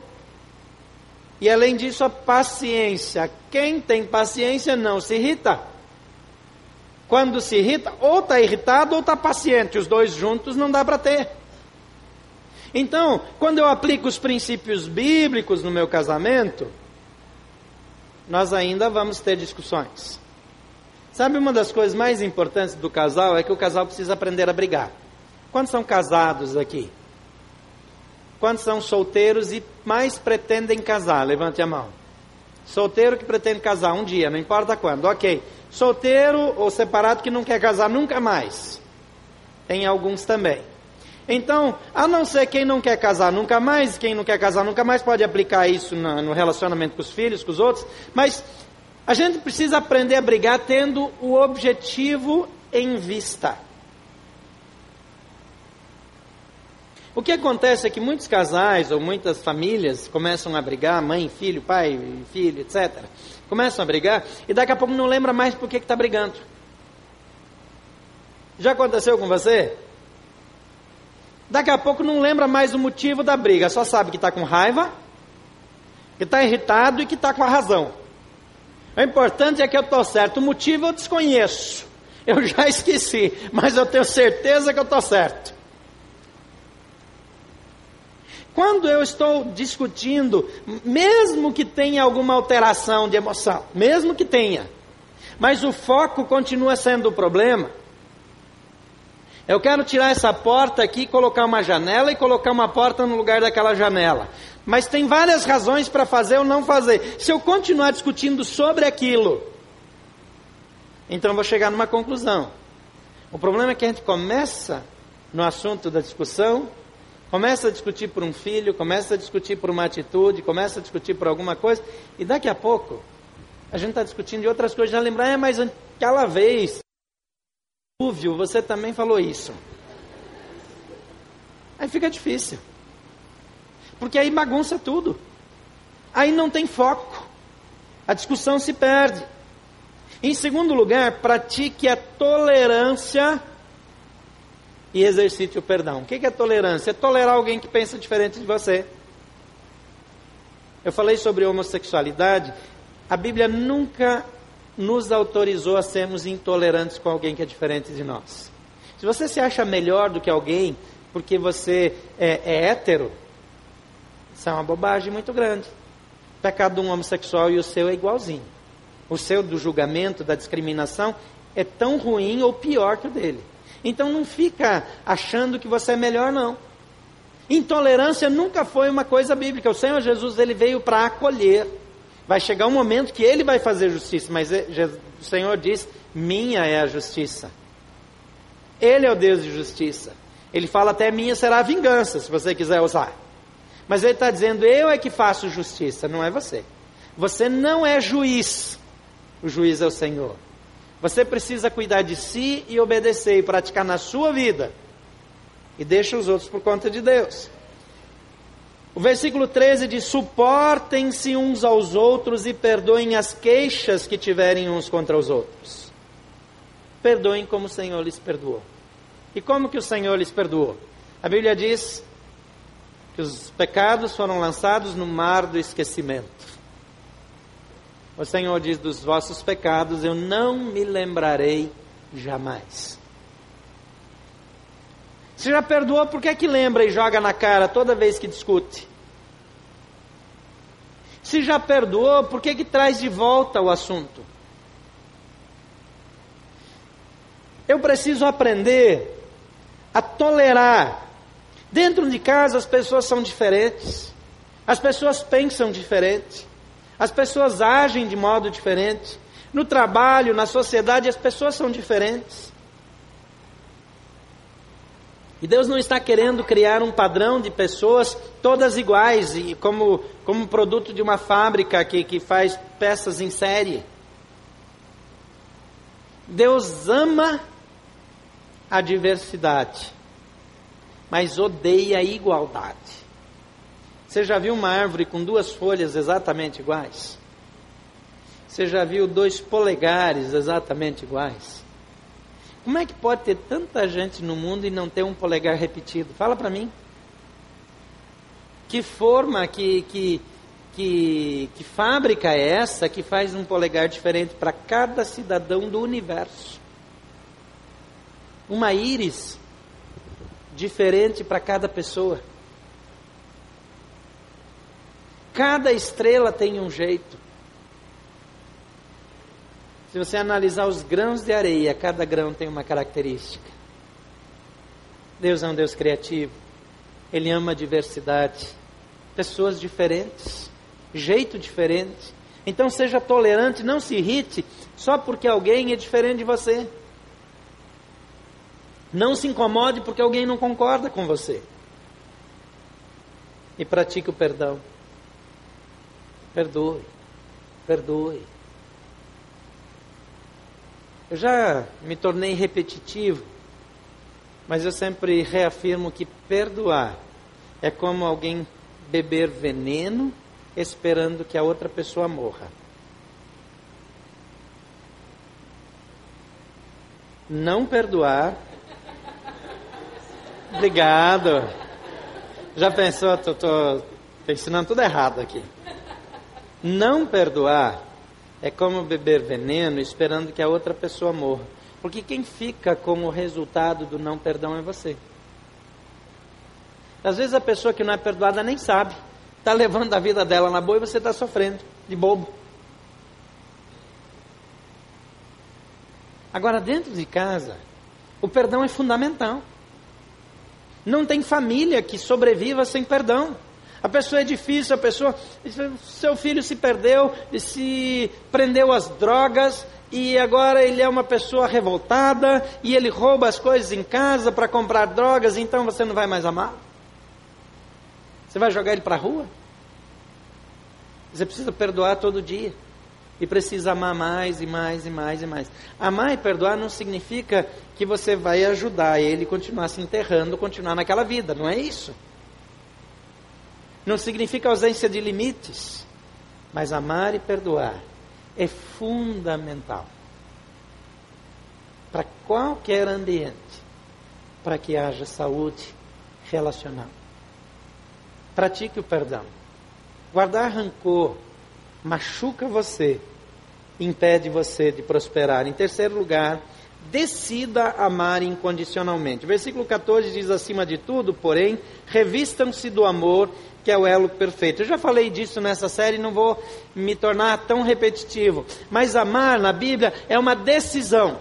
E além disso, a paciência. Quem tem paciência não se irrita. Quando se irrita, ou está irritado ou está paciente. Os dois juntos não dá para ter. Então, quando eu aplico os princípios bíblicos no meu casamento, nós ainda vamos ter discussões. Sabe uma das coisas mais importantes do casal é que o casal precisa aprender a brigar. Quantos são casados aqui? Quantos são solteiros e mais pretendem casar? Levante a mão. Solteiro que pretende casar um dia, não importa quando. Ok. Solteiro ou separado que não quer casar nunca mais. Tem alguns também. Então, a não ser quem não quer casar nunca mais, quem não quer casar nunca mais pode aplicar isso no relacionamento com os filhos, com os outros, mas a gente precisa aprender a brigar tendo o objetivo em vista. O que acontece é que muitos casais ou muitas famílias começam a brigar, mãe, filho, pai, filho, etc. Começam a brigar e daqui a pouco não lembra mais por que está brigando. Já aconteceu com você? Daqui a pouco não lembra mais o motivo da briga, só sabe que está com raiva, que está irritado e que está com a razão. O importante é que eu estou certo, o motivo eu desconheço. Eu já esqueci, mas eu tenho certeza que eu estou certo. Quando eu estou discutindo, mesmo que tenha alguma alteração de emoção, mesmo que tenha, mas o foco continua sendo o problema. Eu quero tirar essa porta aqui, colocar uma janela e colocar uma porta no lugar daquela janela. Mas tem várias razões para fazer ou não fazer. Se eu continuar discutindo sobre aquilo, então vou chegar numa conclusão. O problema é que a gente começa no assunto da discussão Começa a discutir por um filho, começa a discutir por uma atitude, começa a discutir por alguma coisa, e daqui a pouco a gente está discutindo de outras coisas, já lembrar, é, mas aquela vez, Lúvio, você também falou isso. Aí fica difícil. Porque aí bagunça tudo. Aí não tem foco. A discussão se perde. Em segundo lugar, pratique a tolerância e exercite o perdão. O que é tolerância? É tolerar alguém que pensa diferente de você. Eu falei sobre homossexualidade. A Bíblia nunca nos autorizou a sermos intolerantes com alguém que é diferente de nós. Se você se acha melhor do que alguém porque você é, é hétero, isso é uma bobagem muito grande. Pecado de um homossexual e o seu é igualzinho. O seu do julgamento, da discriminação, é tão ruim ou pior que o dele. Então não fica achando que você é melhor, não. Intolerância nunca foi uma coisa bíblica. O Senhor Jesus ele veio para acolher. Vai chegar um momento que ele vai fazer justiça, mas o Senhor diz: minha é a justiça. Ele é o Deus de justiça. Ele fala até minha será a vingança, se você quiser usar. Mas ele está dizendo: eu é que faço justiça, não é você. Você não é juiz. O juiz é o Senhor. Você precisa cuidar de si e obedecer e praticar na sua vida. E deixa os outros por conta de Deus. O versículo 13 diz: Suportem-se uns aos outros e perdoem as queixas que tiverem uns contra os outros. Perdoem como o Senhor lhes perdoou. E como que o Senhor lhes perdoou? A Bíblia diz que os pecados foram lançados no mar do esquecimento. O Senhor diz: Dos vossos pecados eu não me lembrarei jamais. Se já perdoou, por que é que lembra e joga na cara toda vez que discute? Se já perdoou, por que, que traz de volta o assunto? Eu preciso aprender a tolerar. Dentro de casa as pessoas são diferentes, as pessoas pensam diferente, as pessoas agem de modo diferente. No trabalho, na sociedade, as pessoas são diferentes. E Deus não está querendo criar um padrão de pessoas todas iguais, e como, como produto de uma fábrica que, que faz peças em série. Deus ama a diversidade, mas odeia a igualdade. Você já viu uma árvore com duas folhas exatamente iguais? Você já viu dois polegares exatamente iguais? Como é que pode ter tanta gente no mundo e não ter um polegar repetido? Fala para mim. Que forma, que, que, que, que fábrica é essa que faz um polegar diferente para cada cidadão do universo? Uma íris diferente para cada pessoa. Cada estrela tem um jeito. Se você analisar os grãos de areia, cada grão tem uma característica. Deus é um Deus criativo. Ele ama a diversidade. Pessoas diferentes, jeito diferente. Então seja tolerante, não se irrite só porque alguém é diferente de você. Não se incomode porque alguém não concorda com você. E pratique o perdão. Perdoe. Perdoe. Eu já me tornei repetitivo, mas eu sempre reafirmo que perdoar é como alguém beber veneno esperando que a outra pessoa morra. Não perdoar. Obrigado. Já pensou? Estou ensinando tudo errado aqui. Não perdoar é como beber veneno esperando que a outra pessoa morra. Porque quem fica com o resultado do não perdão é você. Às vezes a pessoa que não é perdoada nem sabe. Está levando a vida dela na boa e você está sofrendo, de bobo. Agora, dentro de casa, o perdão é fundamental. Não tem família que sobreviva sem perdão. A pessoa é difícil, a pessoa. Seu filho se perdeu, se prendeu às drogas, e agora ele é uma pessoa revoltada, e ele rouba as coisas em casa para comprar drogas, então você não vai mais amar? Você vai jogar ele para a rua? Você precisa perdoar todo dia. E precisa amar mais e mais e mais e mais. Amar e perdoar não significa que você vai ajudar ele a continuar se enterrando, continuar naquela vida, não é isso não significa ausência de limites, mas amar e perdoar é fundamental para qualquer ambiente, para que haja saúde relacional. Pratique o perdão. Guardar rancor machuca você, impede você de prosperar. Em terceiro lugar, decida amar incondicionalmente. Versículo 14 diz: acima de tudo, porém, revistam-se do amor que é o elo perfeito. Eu já falei disso nessa série, não vou me tornar tão repetitivo. Mas amar na Bíblia é uma decisão.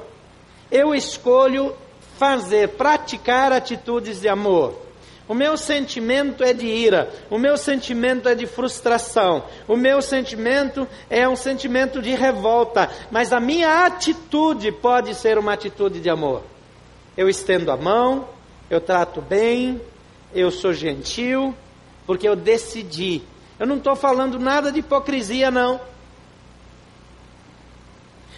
Eu escolho fazer, praticar atitudes de amor. O meu sentimento é de ira, o meu sentimento é de frustração, o meu sentimento é um sentimento de revolta, mas a minha atitude pode ser uma atitude de amor. Eu estendo a mão, eu trato bem, eu sou gentil, porque eu decidi. Eu não estou falando nada de hipocrisia, não.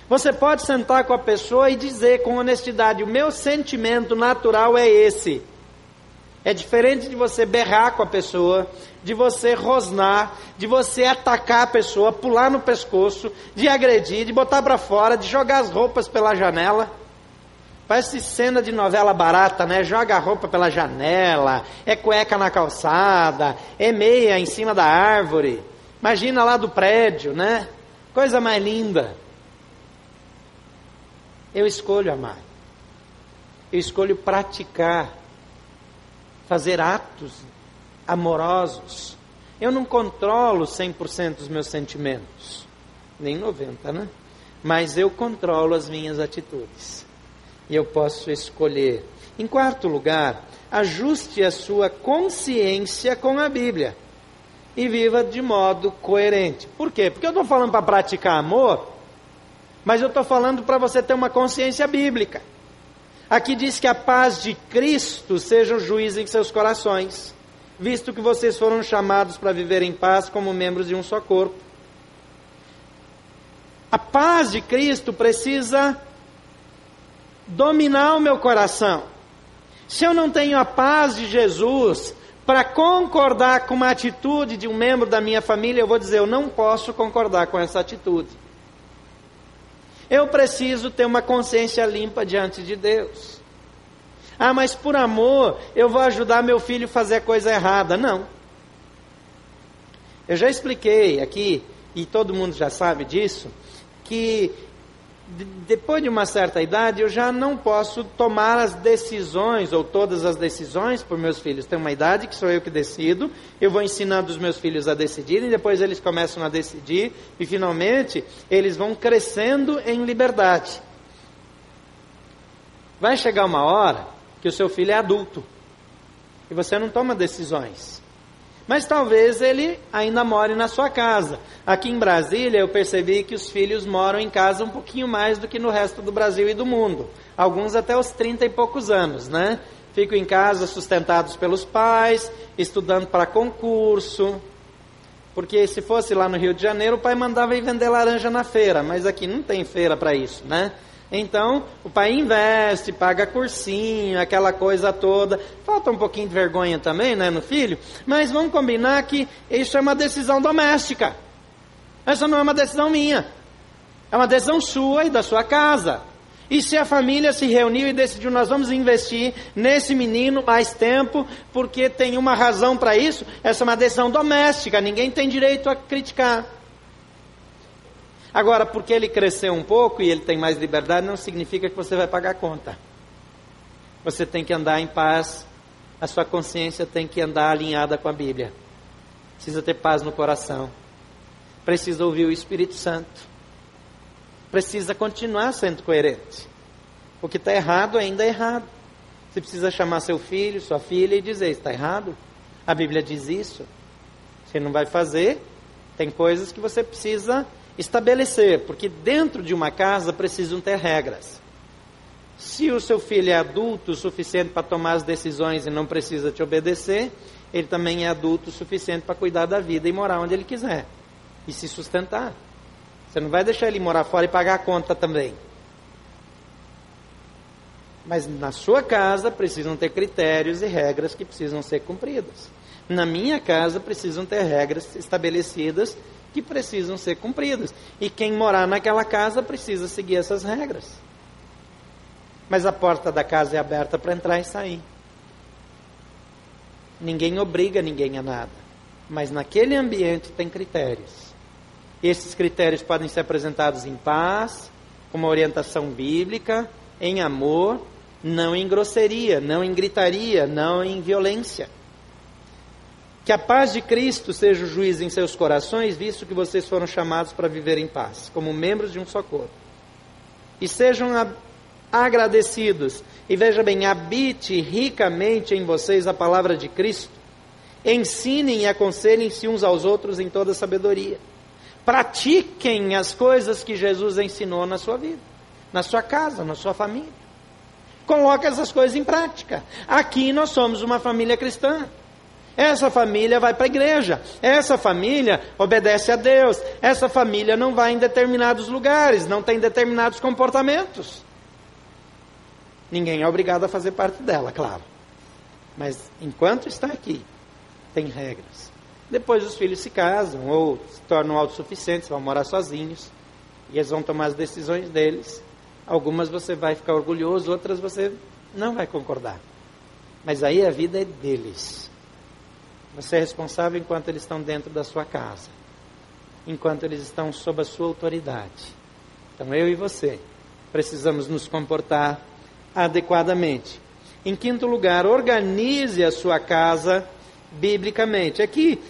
Você pode sentar com a pessoa e dizer com honestidade: o meu sentimento natural é esse. É diferente de você berrar com a pessoa, de você rosnar, de você atacar a pessoa, pular no pescoço, de agredir, de botar para fora, de jogar as roupas pela janela. Parece cena de novela barata, né? Joga a roupa pela janela, é cueca na calçada, é meia em cima da árvore. Imagina lá do prédio, né? Coisa mais linda. Eu escolho amar. Eu escolho praticar fazer atos amorosos. Eu não controlo 100% dos meus sentimentos, nem 90, né? Mas eu controlo as minhas atitudes. E eu posso escolher. Em quarto lugar, ajuste a sua consciência com a Bíblia e viva de modo coerente. Por quê? Porque eu estou falando para praticar amor, mas eu estou falando para você ter uma consciência bíblica. Aqui diz que a paz de Cristo seja o juiz em seus corações, visto que vocês foram chamados para viver em paz como membros de um só corpo. A paz de Cristo precisa dominar o meu coração. Se eu não tenho a paz de Jesus para concordar com uma atitude de um membro da minha família, eu vou dizer, eu não posso concordar com essa atitude. Eu preciso ter uma consciência limpa diante de Deus. Ah, mas por amor eu vou ajudar meu filho a fazer a coisa errada. Não. Eu já expliquei aqui, e todo mundo já sabe disso, que depois de uma certa idade, eu já não posso tomar as decisões, ou todas as decisões, por meus filhos. Tem uma idade que sou eu que decido, eu vou ensinando os meus filhos a decidirem, depois eles começam a decidir, e finalmente eles vão crescendo em liberdade. Vai chegar uma hora que o seu filho é adulto, e você não toma decisões. Mas talvez ele ainda more na sua casa. Aqui em Brasília eu percebi que os filhos moram em casa um pouquinho mais do que no resto do Brasil e do mundo. Alguns até os 30 e poucos anos, né? Ficam em casa sustentados pelos pais, estudando para concurso. Porque se fosse lá no Rio de Janeiro, o pai mandava ir vender laranja na feira, mas aqui não tem feira para isso, né? Então, o pai investe, paga cursinho, aquela coisa toda. Falta um pouquinho de vergonha também, né, no filho. Mas vamos combinar que isso é uma decisão doméstica. Essa não é uma decisão minha. É uma decisão sua e da sua casa. E se a família se reuniu e decidiu, nós vamos investir nesse menino mais tempo, porque tem uma razão para isso, essa é uma decisão doméstica, ninguém tem direito a criticar. Agora, porque ele cresceu um pouco e ele tem mais liberdade, não significa que você vai pagar a conta. Você tem que andar em paz, a sua consciência tem que andar alinhada com a Bíblia. Precisa ter paz no coração. Precisa ouvir o Espírito Santo. Precisa continuar sendo coerente. O que está errado ainda é errado. Você precisa chamar seu filho, sua filha e dizer: está errado. A Bíblia diz isso. Você não vai fazer. Tem coisas que você precisa estabelecer, porque dentro de uma casa precisam ter regras. Se o seu filho é adulto o suficiente para tomar as decisões e não precisa te obedecer, ele também é adulto o suficiente para cuidar da vida e morar onde ele quiser e se sustentar. Você não vai deixar ele morar fora e pagar a conta também. Mas na sua casa precisam ter critérios e regras que precisam ser cumpridas. Na minha casa precisam ter regras estabelecidas que precisam ser cumpridas. E quem morar naquela casa precisa seguir essas regras. Mas a porta da casa é aberta para entrar e sair. Ninguém obriga ninguém a nada. Mas naquele ambiente tem critérios. Esses critérios podem ser apresentados em paz, com uma orientação bíblica, em amor, não em grosseria, não em gritaria, não em violência. Que a paz de Cristo seja o juiz em seus corações, visto que vocês foram chamados para viver em paz, como membros de um só corpo. E sejam agradecidos. E veja bem, habite ricamente em vocês a palavra de Cristo. Ensinem e aconselhem-se uns aos outros em toda sabedoria. Pratiquem as coisas que Jesus ensinou na sua vida, na sua casa, na sua família. Coloque essas coisas em prática. Aqui nós somos uma família cristã. Essa família vai para a igreja. Essa família obedece a Deus. Essa família não vai em determinados lugares, não tem determinados comportamentos. Ninguém é obrigado a fazer parte dela, claro. Mas enquanto está aqui, tem regras. Depois os filhos se casam ou se tornam autossuficientes, vão morar sozinhos e eles vão tomar as decisões deles. Algumas você vai ficar orgulhoso, outras você não vai concordar. Mas aí a vida é deles. Você é responsável enquanto eles estão dentro da sua casa, enquanto eles estão sob a sua autoridade. Então eu e você precisamos nos comportar adequadamente. Em quinto lugar, organize a sua casa biblicamente. Aqui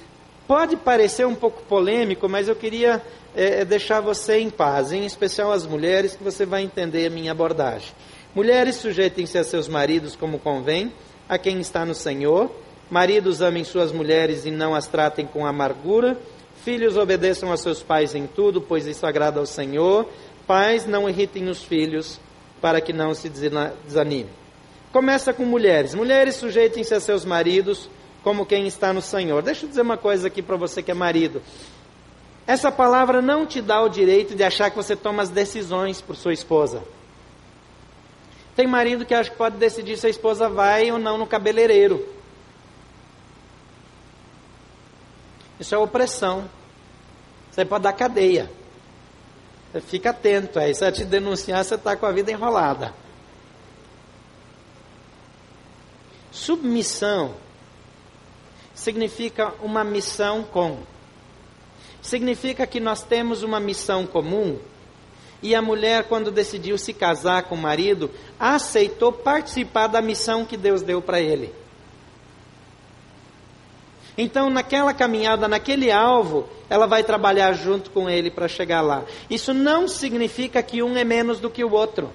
pode parecer um pouco polêmico, mas eu queria é, deixar você em paz, em especial as mulheres, que você vai entender a minha abordagem. Mulheres, sujeitem-se a seus maridos como convém, a quem está no Senhor. Maridos, amem suas mulheres e não as tratem com amargura. Filhos, obedeçam a seus pais em tudo, pois isso agrada ao Senhor. Pais, não irritem os filhos, para que não se desanime. Começa com mulheres. Mulheres, sujeitem-se a seus maridos como quem está no Senhor. Deixa eu dizer uma coisa aqui para você que é marido. Essa palavra não te dá o direito de achar que você toma as decisões por sua esposa. Tem marido que acha que pode decidir se a esposa vai ou não no cabeleireiro. Isso é opressão. Você pode dar cadeia. Você fica atento, aí se ela te denunciar, você está com a vida enrolada. Submissão significa uma missão com significa que nós temos uma missão comum. E a mulher, quando decidiu se casar com o marido, aceitou participar da missão que Deus deu para ele. Então, naquela caminhada, naquele alvo, ela vai trabalhar junto com ele para chegar lá. Isso não significa que um é menos do que o outro.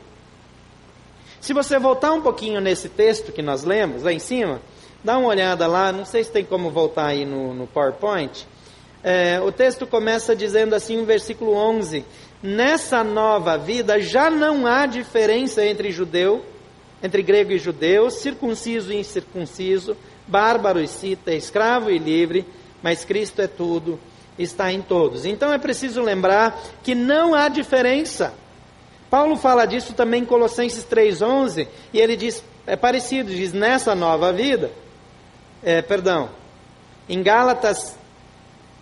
Se você voltar um pouquinho nesse texto que nós lemos, lá em cima, dá uma olhada lá, não sei se tem como voltar aí no, no PowerPoint. É, o texto começa dizendo assim, no versículo 11: Nessa nova vida já não há diferença entre judeu, entre grego e judeu, circunciso e incircunciso, bárbaro e cita, escravo e livre, mas Cristo é tudo, está em todos. Então é preciso lembrar que não há diferença. Paulo fala disso também em Colossenses 3,11, e ele diz, é parecido, diz nessa nova vida, é, perdão, em Gálatas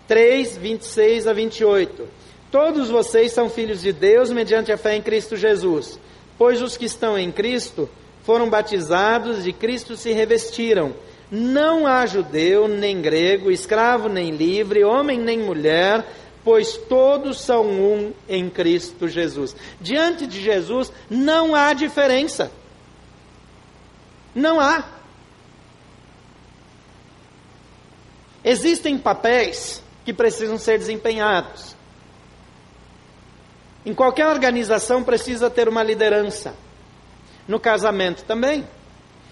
3, 26 a 28. Todos vocês são filhos de Deus mediante a fé em Cristo Jesus, pois os que estão em Cristo foram batizados, de Cristo se revestiram. Não há judeu, nem grego, escravo, nem livre, homem, nem mulher, pois todos são um em Cristo Jesus. Diante de Jesus não há diferença. Não há. Existem papéis que precisam ser desempenhados. Em qualquer organização precisa ter uma liderança. No casamento também.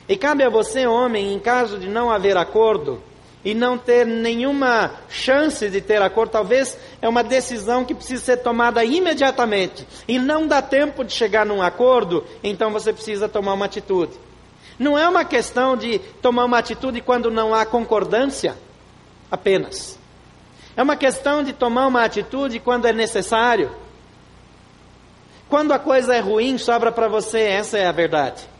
E cabe a você, homem, em caso de não haver acordo e não ter nenhuma chance de ter acordo, talvez é uma decisão que precisa ser tomada imediatamente e não dá tempo de chegar num acordo, então você precisa tomar uma atitude. Não é uma questão de tomar uma atitude quando não há concordância apenas. É uma questão de tomar uma atitude quando é necessário. Quando a coisa é ruim, sobra para você, essa é a verdade.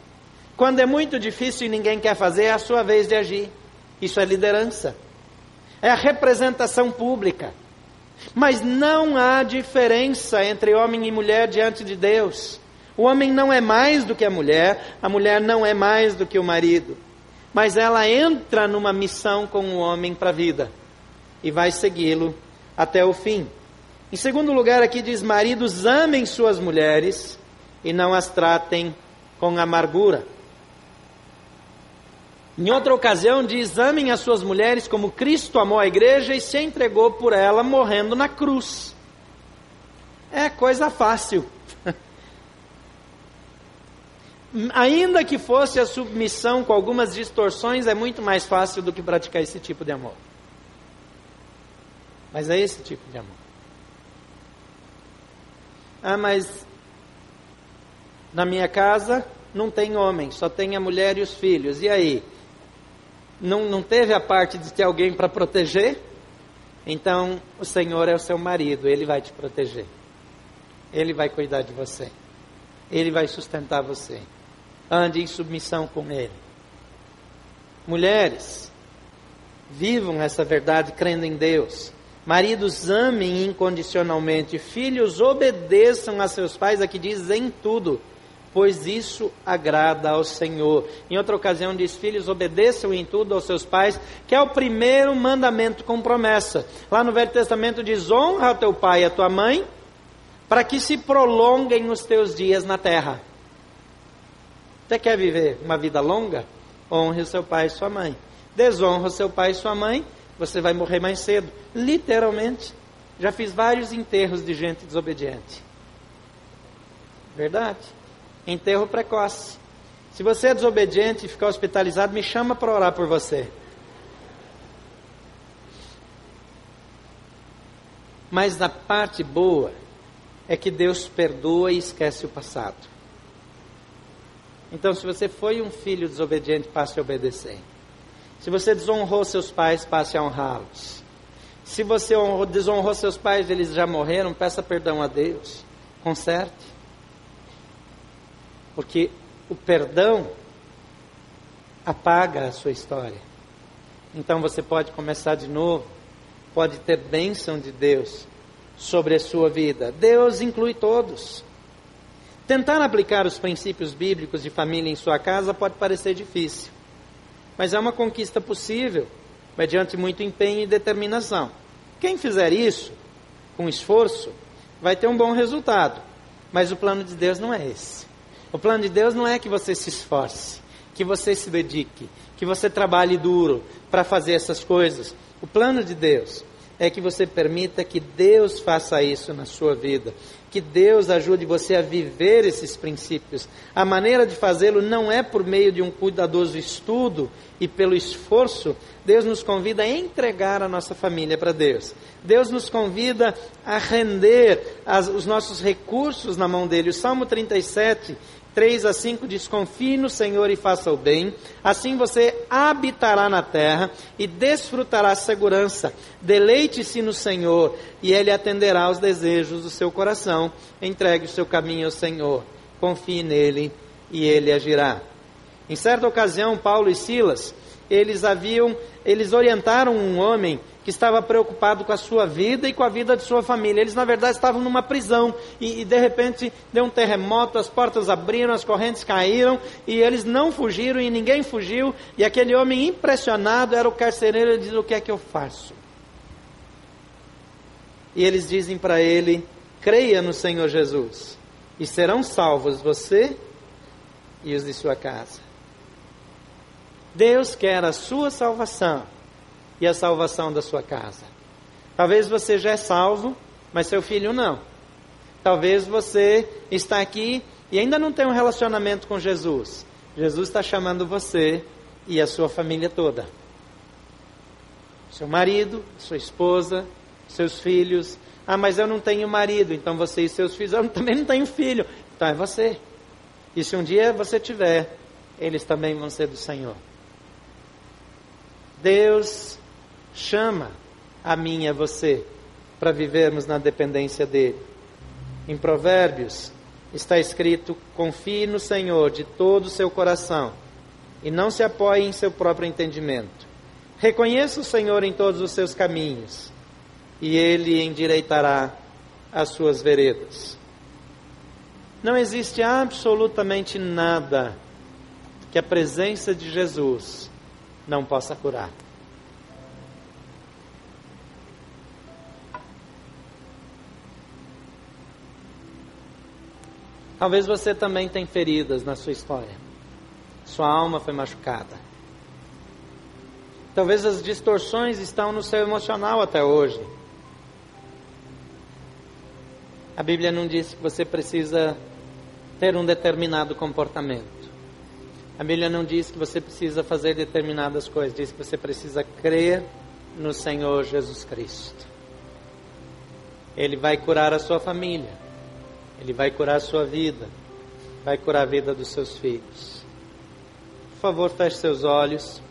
Quando é muito difícil e ninguém quer fazer, é a sua vez de agir. Isso é liderança. É a representação pública. Mas não há diferença entre homem e mulher diante de Deus. O homem não é mais do que a mulher, a mulher não é mais do que o marido. Mas ela entra numa missão com o homem para a vida e vai segui-lo até o fim. Em segundo lugar, aqui diz: maridos, amem suas mulheres e não as tratem com amargura. Em outra ocasião, diz: amem as suas mulheres como Cristo amou a igreja e se entregou por ela, morrendo na cruz. É coisa fácil. Ainda que fosse a submissão com algumas distorções, é muito mais fácil do que praticar esse tipo de amor. Mas é esse tipo de amor. Ah, mas na minha casa não tem homem, só tem a mulher e os filhos. E aí? Não, não teve a parte de ter alguém para proteger? Então o Senhor é o seu marido, ele vai te proteger. Ele vai cuidar de você. Ele vai sustentar você. Ande em submissão com ele. Mulheres, vivam essa verdade crendo em Deus. Maridos, amem incondicionalmente. Filhos, obedeçam a seus pais, aqui diz em tudo, pois isso agrada ao Senhor. Em outra ocasião diz: Filhos, obedeçam em tudo aos seus pais, que é o primeiro mandamento com promessa. Lá no Velho Testamento diz: Honra teu pai e a tua mãe, para que se prolonguem os teus dias na terra. Você quer viver uma vida longa? Honre seu pai e sua mãe. Desonra seu pai e sua mãe, você vai morrer mais cedo. Literalmente. Já fiz vários enterros de gente desobediente. Verdade. Enterro precoce. Se você é desobediente e ficar hospitalizado, me chama para orar por você. Mas na parte boa é que Deus perdoa e esquece o passado. Então, se você foi um filho desobediente, passe a obedecer. Se você desonrou seus pais, passe a honrá-los. Se você desonrou seus pais, eles já morreram, peça perdão a Deus. Conserte. Porque o perdão apaga a sua história. Então você pode começar de novo, pode ter bênção de Deus sobre a sua vida. Deus inclui todos. Tentar aplicar os princípios bíblicos de família em sua casa pode parecer difícil, mas é uma conquista possível, mediante muito empenho e determinação. Quem fizer isso, com esforço, vai ter um bom resultado, mas o plano de Deus não é esse. O plano de Deus não é que você se esforce, que você se dedique, que você trabalhe duro para fazer essas coisas. O plano de Deus é que você permita que Deus faça isso na sua vida que Deus ajude você a viver esses princípios. A maneira de fazê-lo não é por meio de um cuidadoso estudo e pelo esforço. Deus nos convida a entregar a nossa família para Deus. Deus nos convida a render as, os nossos recursos na mão dele. O Salmo 37 3 a 5 diz: Confie no Senhor e faça o bem, assim você habitará na terra e desfrutará segurança. Deleite-se no Senhor e Ele atenderá aos desejos do seu coração. Entregue o seu caminho ao Senhor, confie nele e Ele agirá. Em certa ocasião, Paulo e Silas, eles haviam, eles orientaram um homem que estava preocupado com a sua vida e com a vida de sua família. Eles, na verdade, estavam numa prisão e, e, de repente deu um terremoto, as portas abriram, as correntes caíram e eles não fugiram e ninguém fugiu. E aquele homem impressionado era o carcereiro. Ele diz: O que é que eu faço? E eles dizem para ele: Creia no Senhor Jesus e serão salvos você e os de sua casa. Deus quer a sua salvação e a salvação da sua casa. Talvez você já é salvo, mas seu filho não. Talvez você está aqui e ainda não tem um relacionamento com Jesus. Jesus está chamando você e a sua família toda. Seu marido, sua esposa, seus filhos. Ah, mas eu não tenho marido, então você e seus filhos. Eu também não tenho filho, então é você. E se um dia você tiver, eles também vão ser do Senhor. Deus chama a mim e a você para vivermos na dependência dele. Em Provérbios está escrito: confie no Senhor de todo o seu coração e não se apoie em seu próprio entendimento. Reconheça o Senhor em todos os seus caminhos e ele endireitará as suas veredas. Não existe absolutamente nada que a presença de Jesus não possa curar. Talvez você também tenha feridas na sua história. Sua alma foi machucada. Talvez as distorções estão no seu emocional até hoje. A Bíblia não diz que você precisa ter um determinado comportamento. A Bíblia não diz que você precisa fazer determinadas coisas, diz que você precisa crer no Senhor Jesus Cristo. Ele vai curar a sua família. Ele vai curar a sua vida, vai curar a vida dos seus filhos. Por favor, feche seus olhos.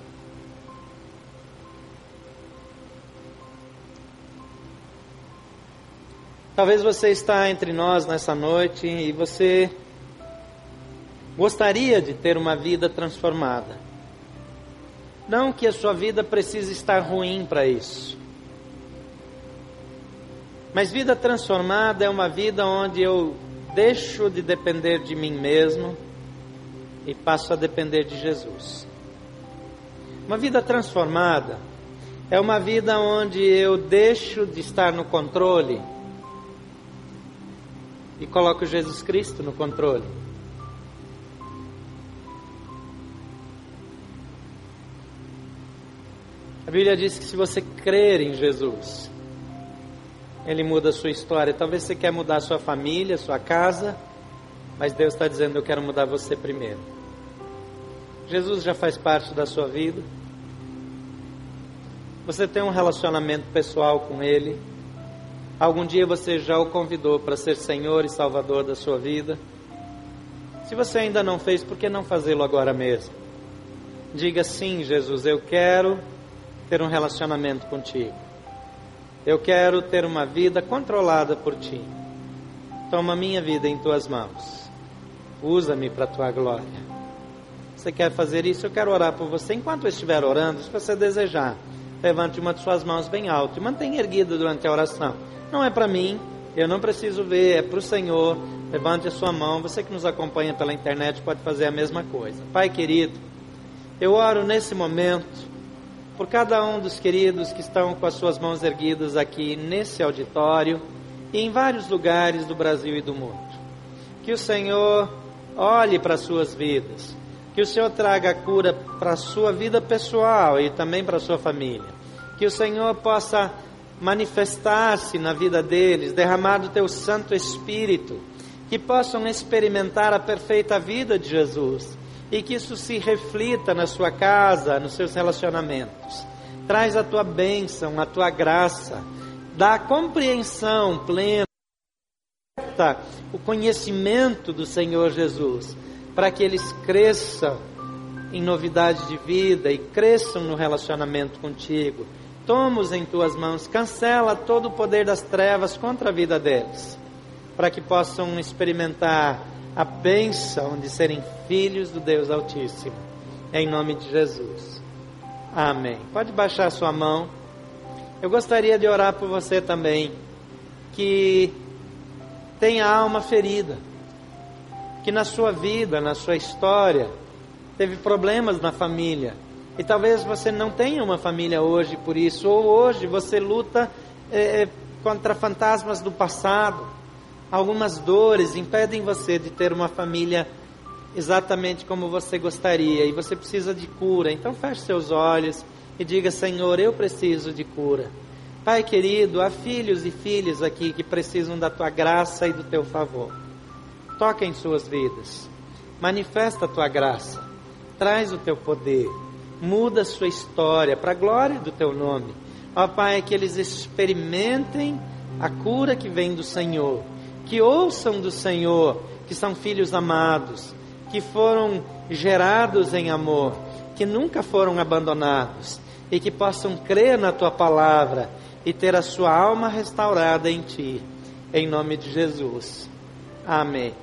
Talvez você está entre nós nessa noite e você gostaria de ter uma vida transformada. Não que a sua vida precise estar ruim para isso. Mas vida transformada é uma vida onde eu deixo de depender de mim mesmo e passo a depender de Jesus. Uma vida transformada é uma vida onde eu deixo de estar no controle e coloco Jesus Cristo no controle. A Bíblia diz que se você crer em Jesus, Ele muda a sua história. Talvez você quer mudar a sua família, a sua casa, mas Deus está dizendo: Eu quero mudar você primeiro. Jesus já faz parte da sua vida. Você tem um relacionamento pessoal com Ele. Algum dia você já o convidou para ser Senhor e Salvador da sua vida. Se você ainda não fez, por que não fazê-lo agora mesmo? Diga sim, Jesus, eu quero ter um relacionamento contigo. Eu quero ter uma vida controlada por ti. Toma minha vida em tuas mãos. Usa-me para a tua glória. Você quer fazer isso? Eu quero orar por você. Enquanto eu estiver orando, se você desejar, levante uma de suas mãos bem alto e mantenha erguida durante a oração. Não é para mim, eu não preciso ver, é para o Senhor. Levante a sua mão. Você que nos acompanha pela internet pode fazer a mesma coisa. Pai querido, eu oro nesse momento por cada um dos queridos que estão com as suas mãos erguidas aqui nesse auditório e em vários lugares do Brasil e do mundo. Que o Senhor olhe para as suas vidas, que o Senhor traga cura para a sua vida pessoal e também para a sua família. Que o Senhor possa manifestar-se na vida deles, derramar do teu Santo Espírito, que possam experimentar a perfeita vida de Jesus e que isso se reflita na sua casa, nos seus relacionamentos. Traz a tua bênção, a tua graça, dá compreensão plena, o conhecimento do Senhor Jesus, para que eles cresçam em novidade de vida e cresçam no relacionamento contigo. Toma-os em tuas mãos, cancela todo o poder das trevas contra a vida deles, para que possam experimentar a bênção de serem filhos do Deus Altíssimo. Em nome de Jesus. Amém. Pode baixar sua mão. Eu gostaria de orar por você também, que tem a alma ferida, que na sua vida, na sua história, teve problemas na família. E talvez você não tenha uma família hoje por isso, ou hoje você luta é, contra fantasmas do passado algumas dores impedem você de ter uma família exatamente como você gostaria e você precisa de cura. Então feche seus olhos e diga: Senhor, eu preciso de cura. Pai querido, há filhos e filhas aqui que precisam da tua graça e do teu favor. Toca em suas vidas. Manifesta a tua graça. Traz o teu poder. Muda a sua história para a glória do teu nome. Ó Pai, que eles experimentem a cura que vem do Senhor que ouçam do Senhor, que são filhos amados, que foram gerados em amor, que nunca foram abandonados e que possam crer na tua palavra e ter a sua alma restaurada em ti, em nome de Jesus. Amém.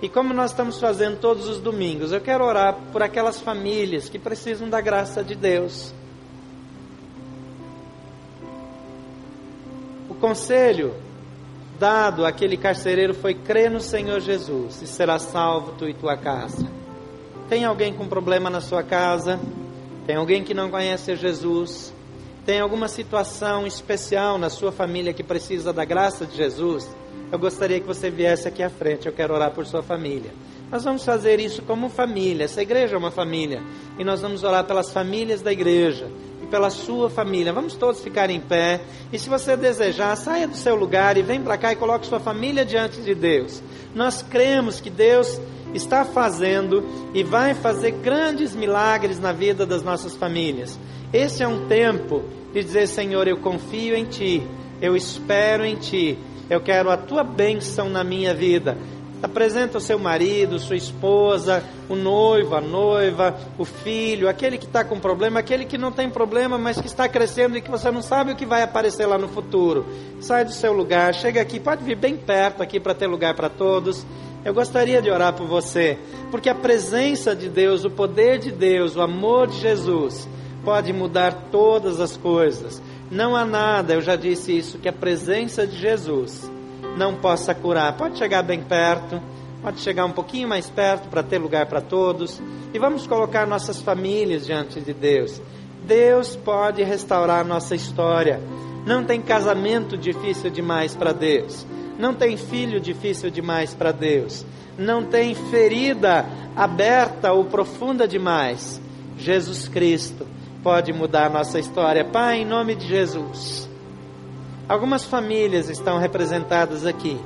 E como nós estamos fazendo todos os domingos, eu quero orar por aquelas famílias que precisam da graça de Deus. O conselho dado àquele carcereiro foi crer no Senhor Jesus e será salvo tu e tua casa. Tem alguém com problema na sua casa? Tem alguém que não conhece Jesus? Tem alguma situação especial na sua família que precisa da graça de Jesus? Eu gostaria que você viesse aqui à frente. Eu quero orar por sua família. Nós vamos fazer isso como família. Essa igreja é uma família. E nós vamos orar pelas famílias da igreja e pela sua família. Vamos todos ficar em pé. E se você desejar, saia do seu lugar e vem para cá e coloque sua família diante de Deus. Nós cremos que Deus está fazendo e vai fazer grandes milagres na vida das nossas famílias. Esse é um tempo de dizer, Senhor, eu confio em Ti, eu espero em Ti, eu quero a Tua bênção na minha vida. Apresenta o seu marido, sua esposa, o noivo, a noiva, o filho, aquele que está com problema, aquele que não tem problema, mas que está crescendo e que você não sabe o que vai aparecer lá no futuro. Sai do seu lugar, chega aqui, pode vir bem perto aqui para ter lugar para todos. Eu gostaria de orar por você, porque a presença de Deus, o poder de Deus, o amor de Jesus pode mudar todas as coisas. Não há nada, eu já disse isso, que a presença de Jesus não possa curar. Pode chegar bem perto, pode chegar um pouquinho mais perto para ter lugar para todos. E vamos colocar nossas famílias diante de Deus. Deus pode restaurar nossa história. Não tem casamento difícil demais para Deus. Não tem filho difícil demais para Deus. Não tem ferida aberta ou profunda demais. Jesus Cristo pode mudar nossa história. Pai, em nome de Jesus. Algumas famílias estão representadas aqui.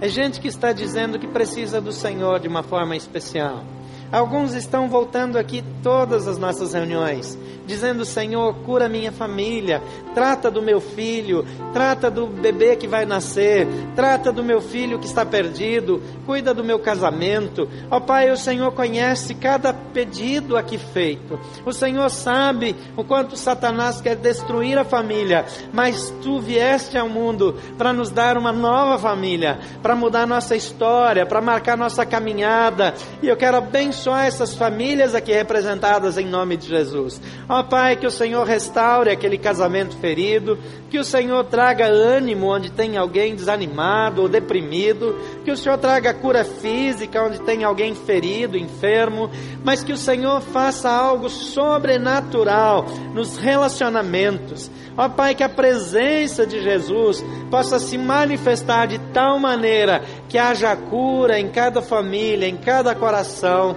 É gente que está dizendo que precisa do Senhor de uma forma especial. Alguns estão voltando aqui todas as nossas reuniões, dizendo: Senhor, cura minha família, trata do meu filho, trata do bebê que vai nascer, trata do meu filho que está perdido, cuida do meu casamento. Ó oh, Pai, o Senhor conhece cada pedido aqui feito. O Senhor sabe o quanto Satanás quer destruir a família, mas tu vieste ao mundo para nos dar uma nova família, para mudar nossa história, para marcar nossa caminhada. E eu quero abençoar abençoar essas famílias aqui representadas em nome de Jesus. Ó Pai, que o Senhor restaure aquele casamento ferido, que o Senhor traga ânimo onde tem alguém desanimado ou deprimido, que o Senhor traga cura física onde tem alguém ferido, enfermo, mas que o Senhor faça algo sobrenatural nos relacionamentos. Ó Pai, que a presença de Jesus possa se manifestar de tal maneira que haja cura em cada família, em cada coração,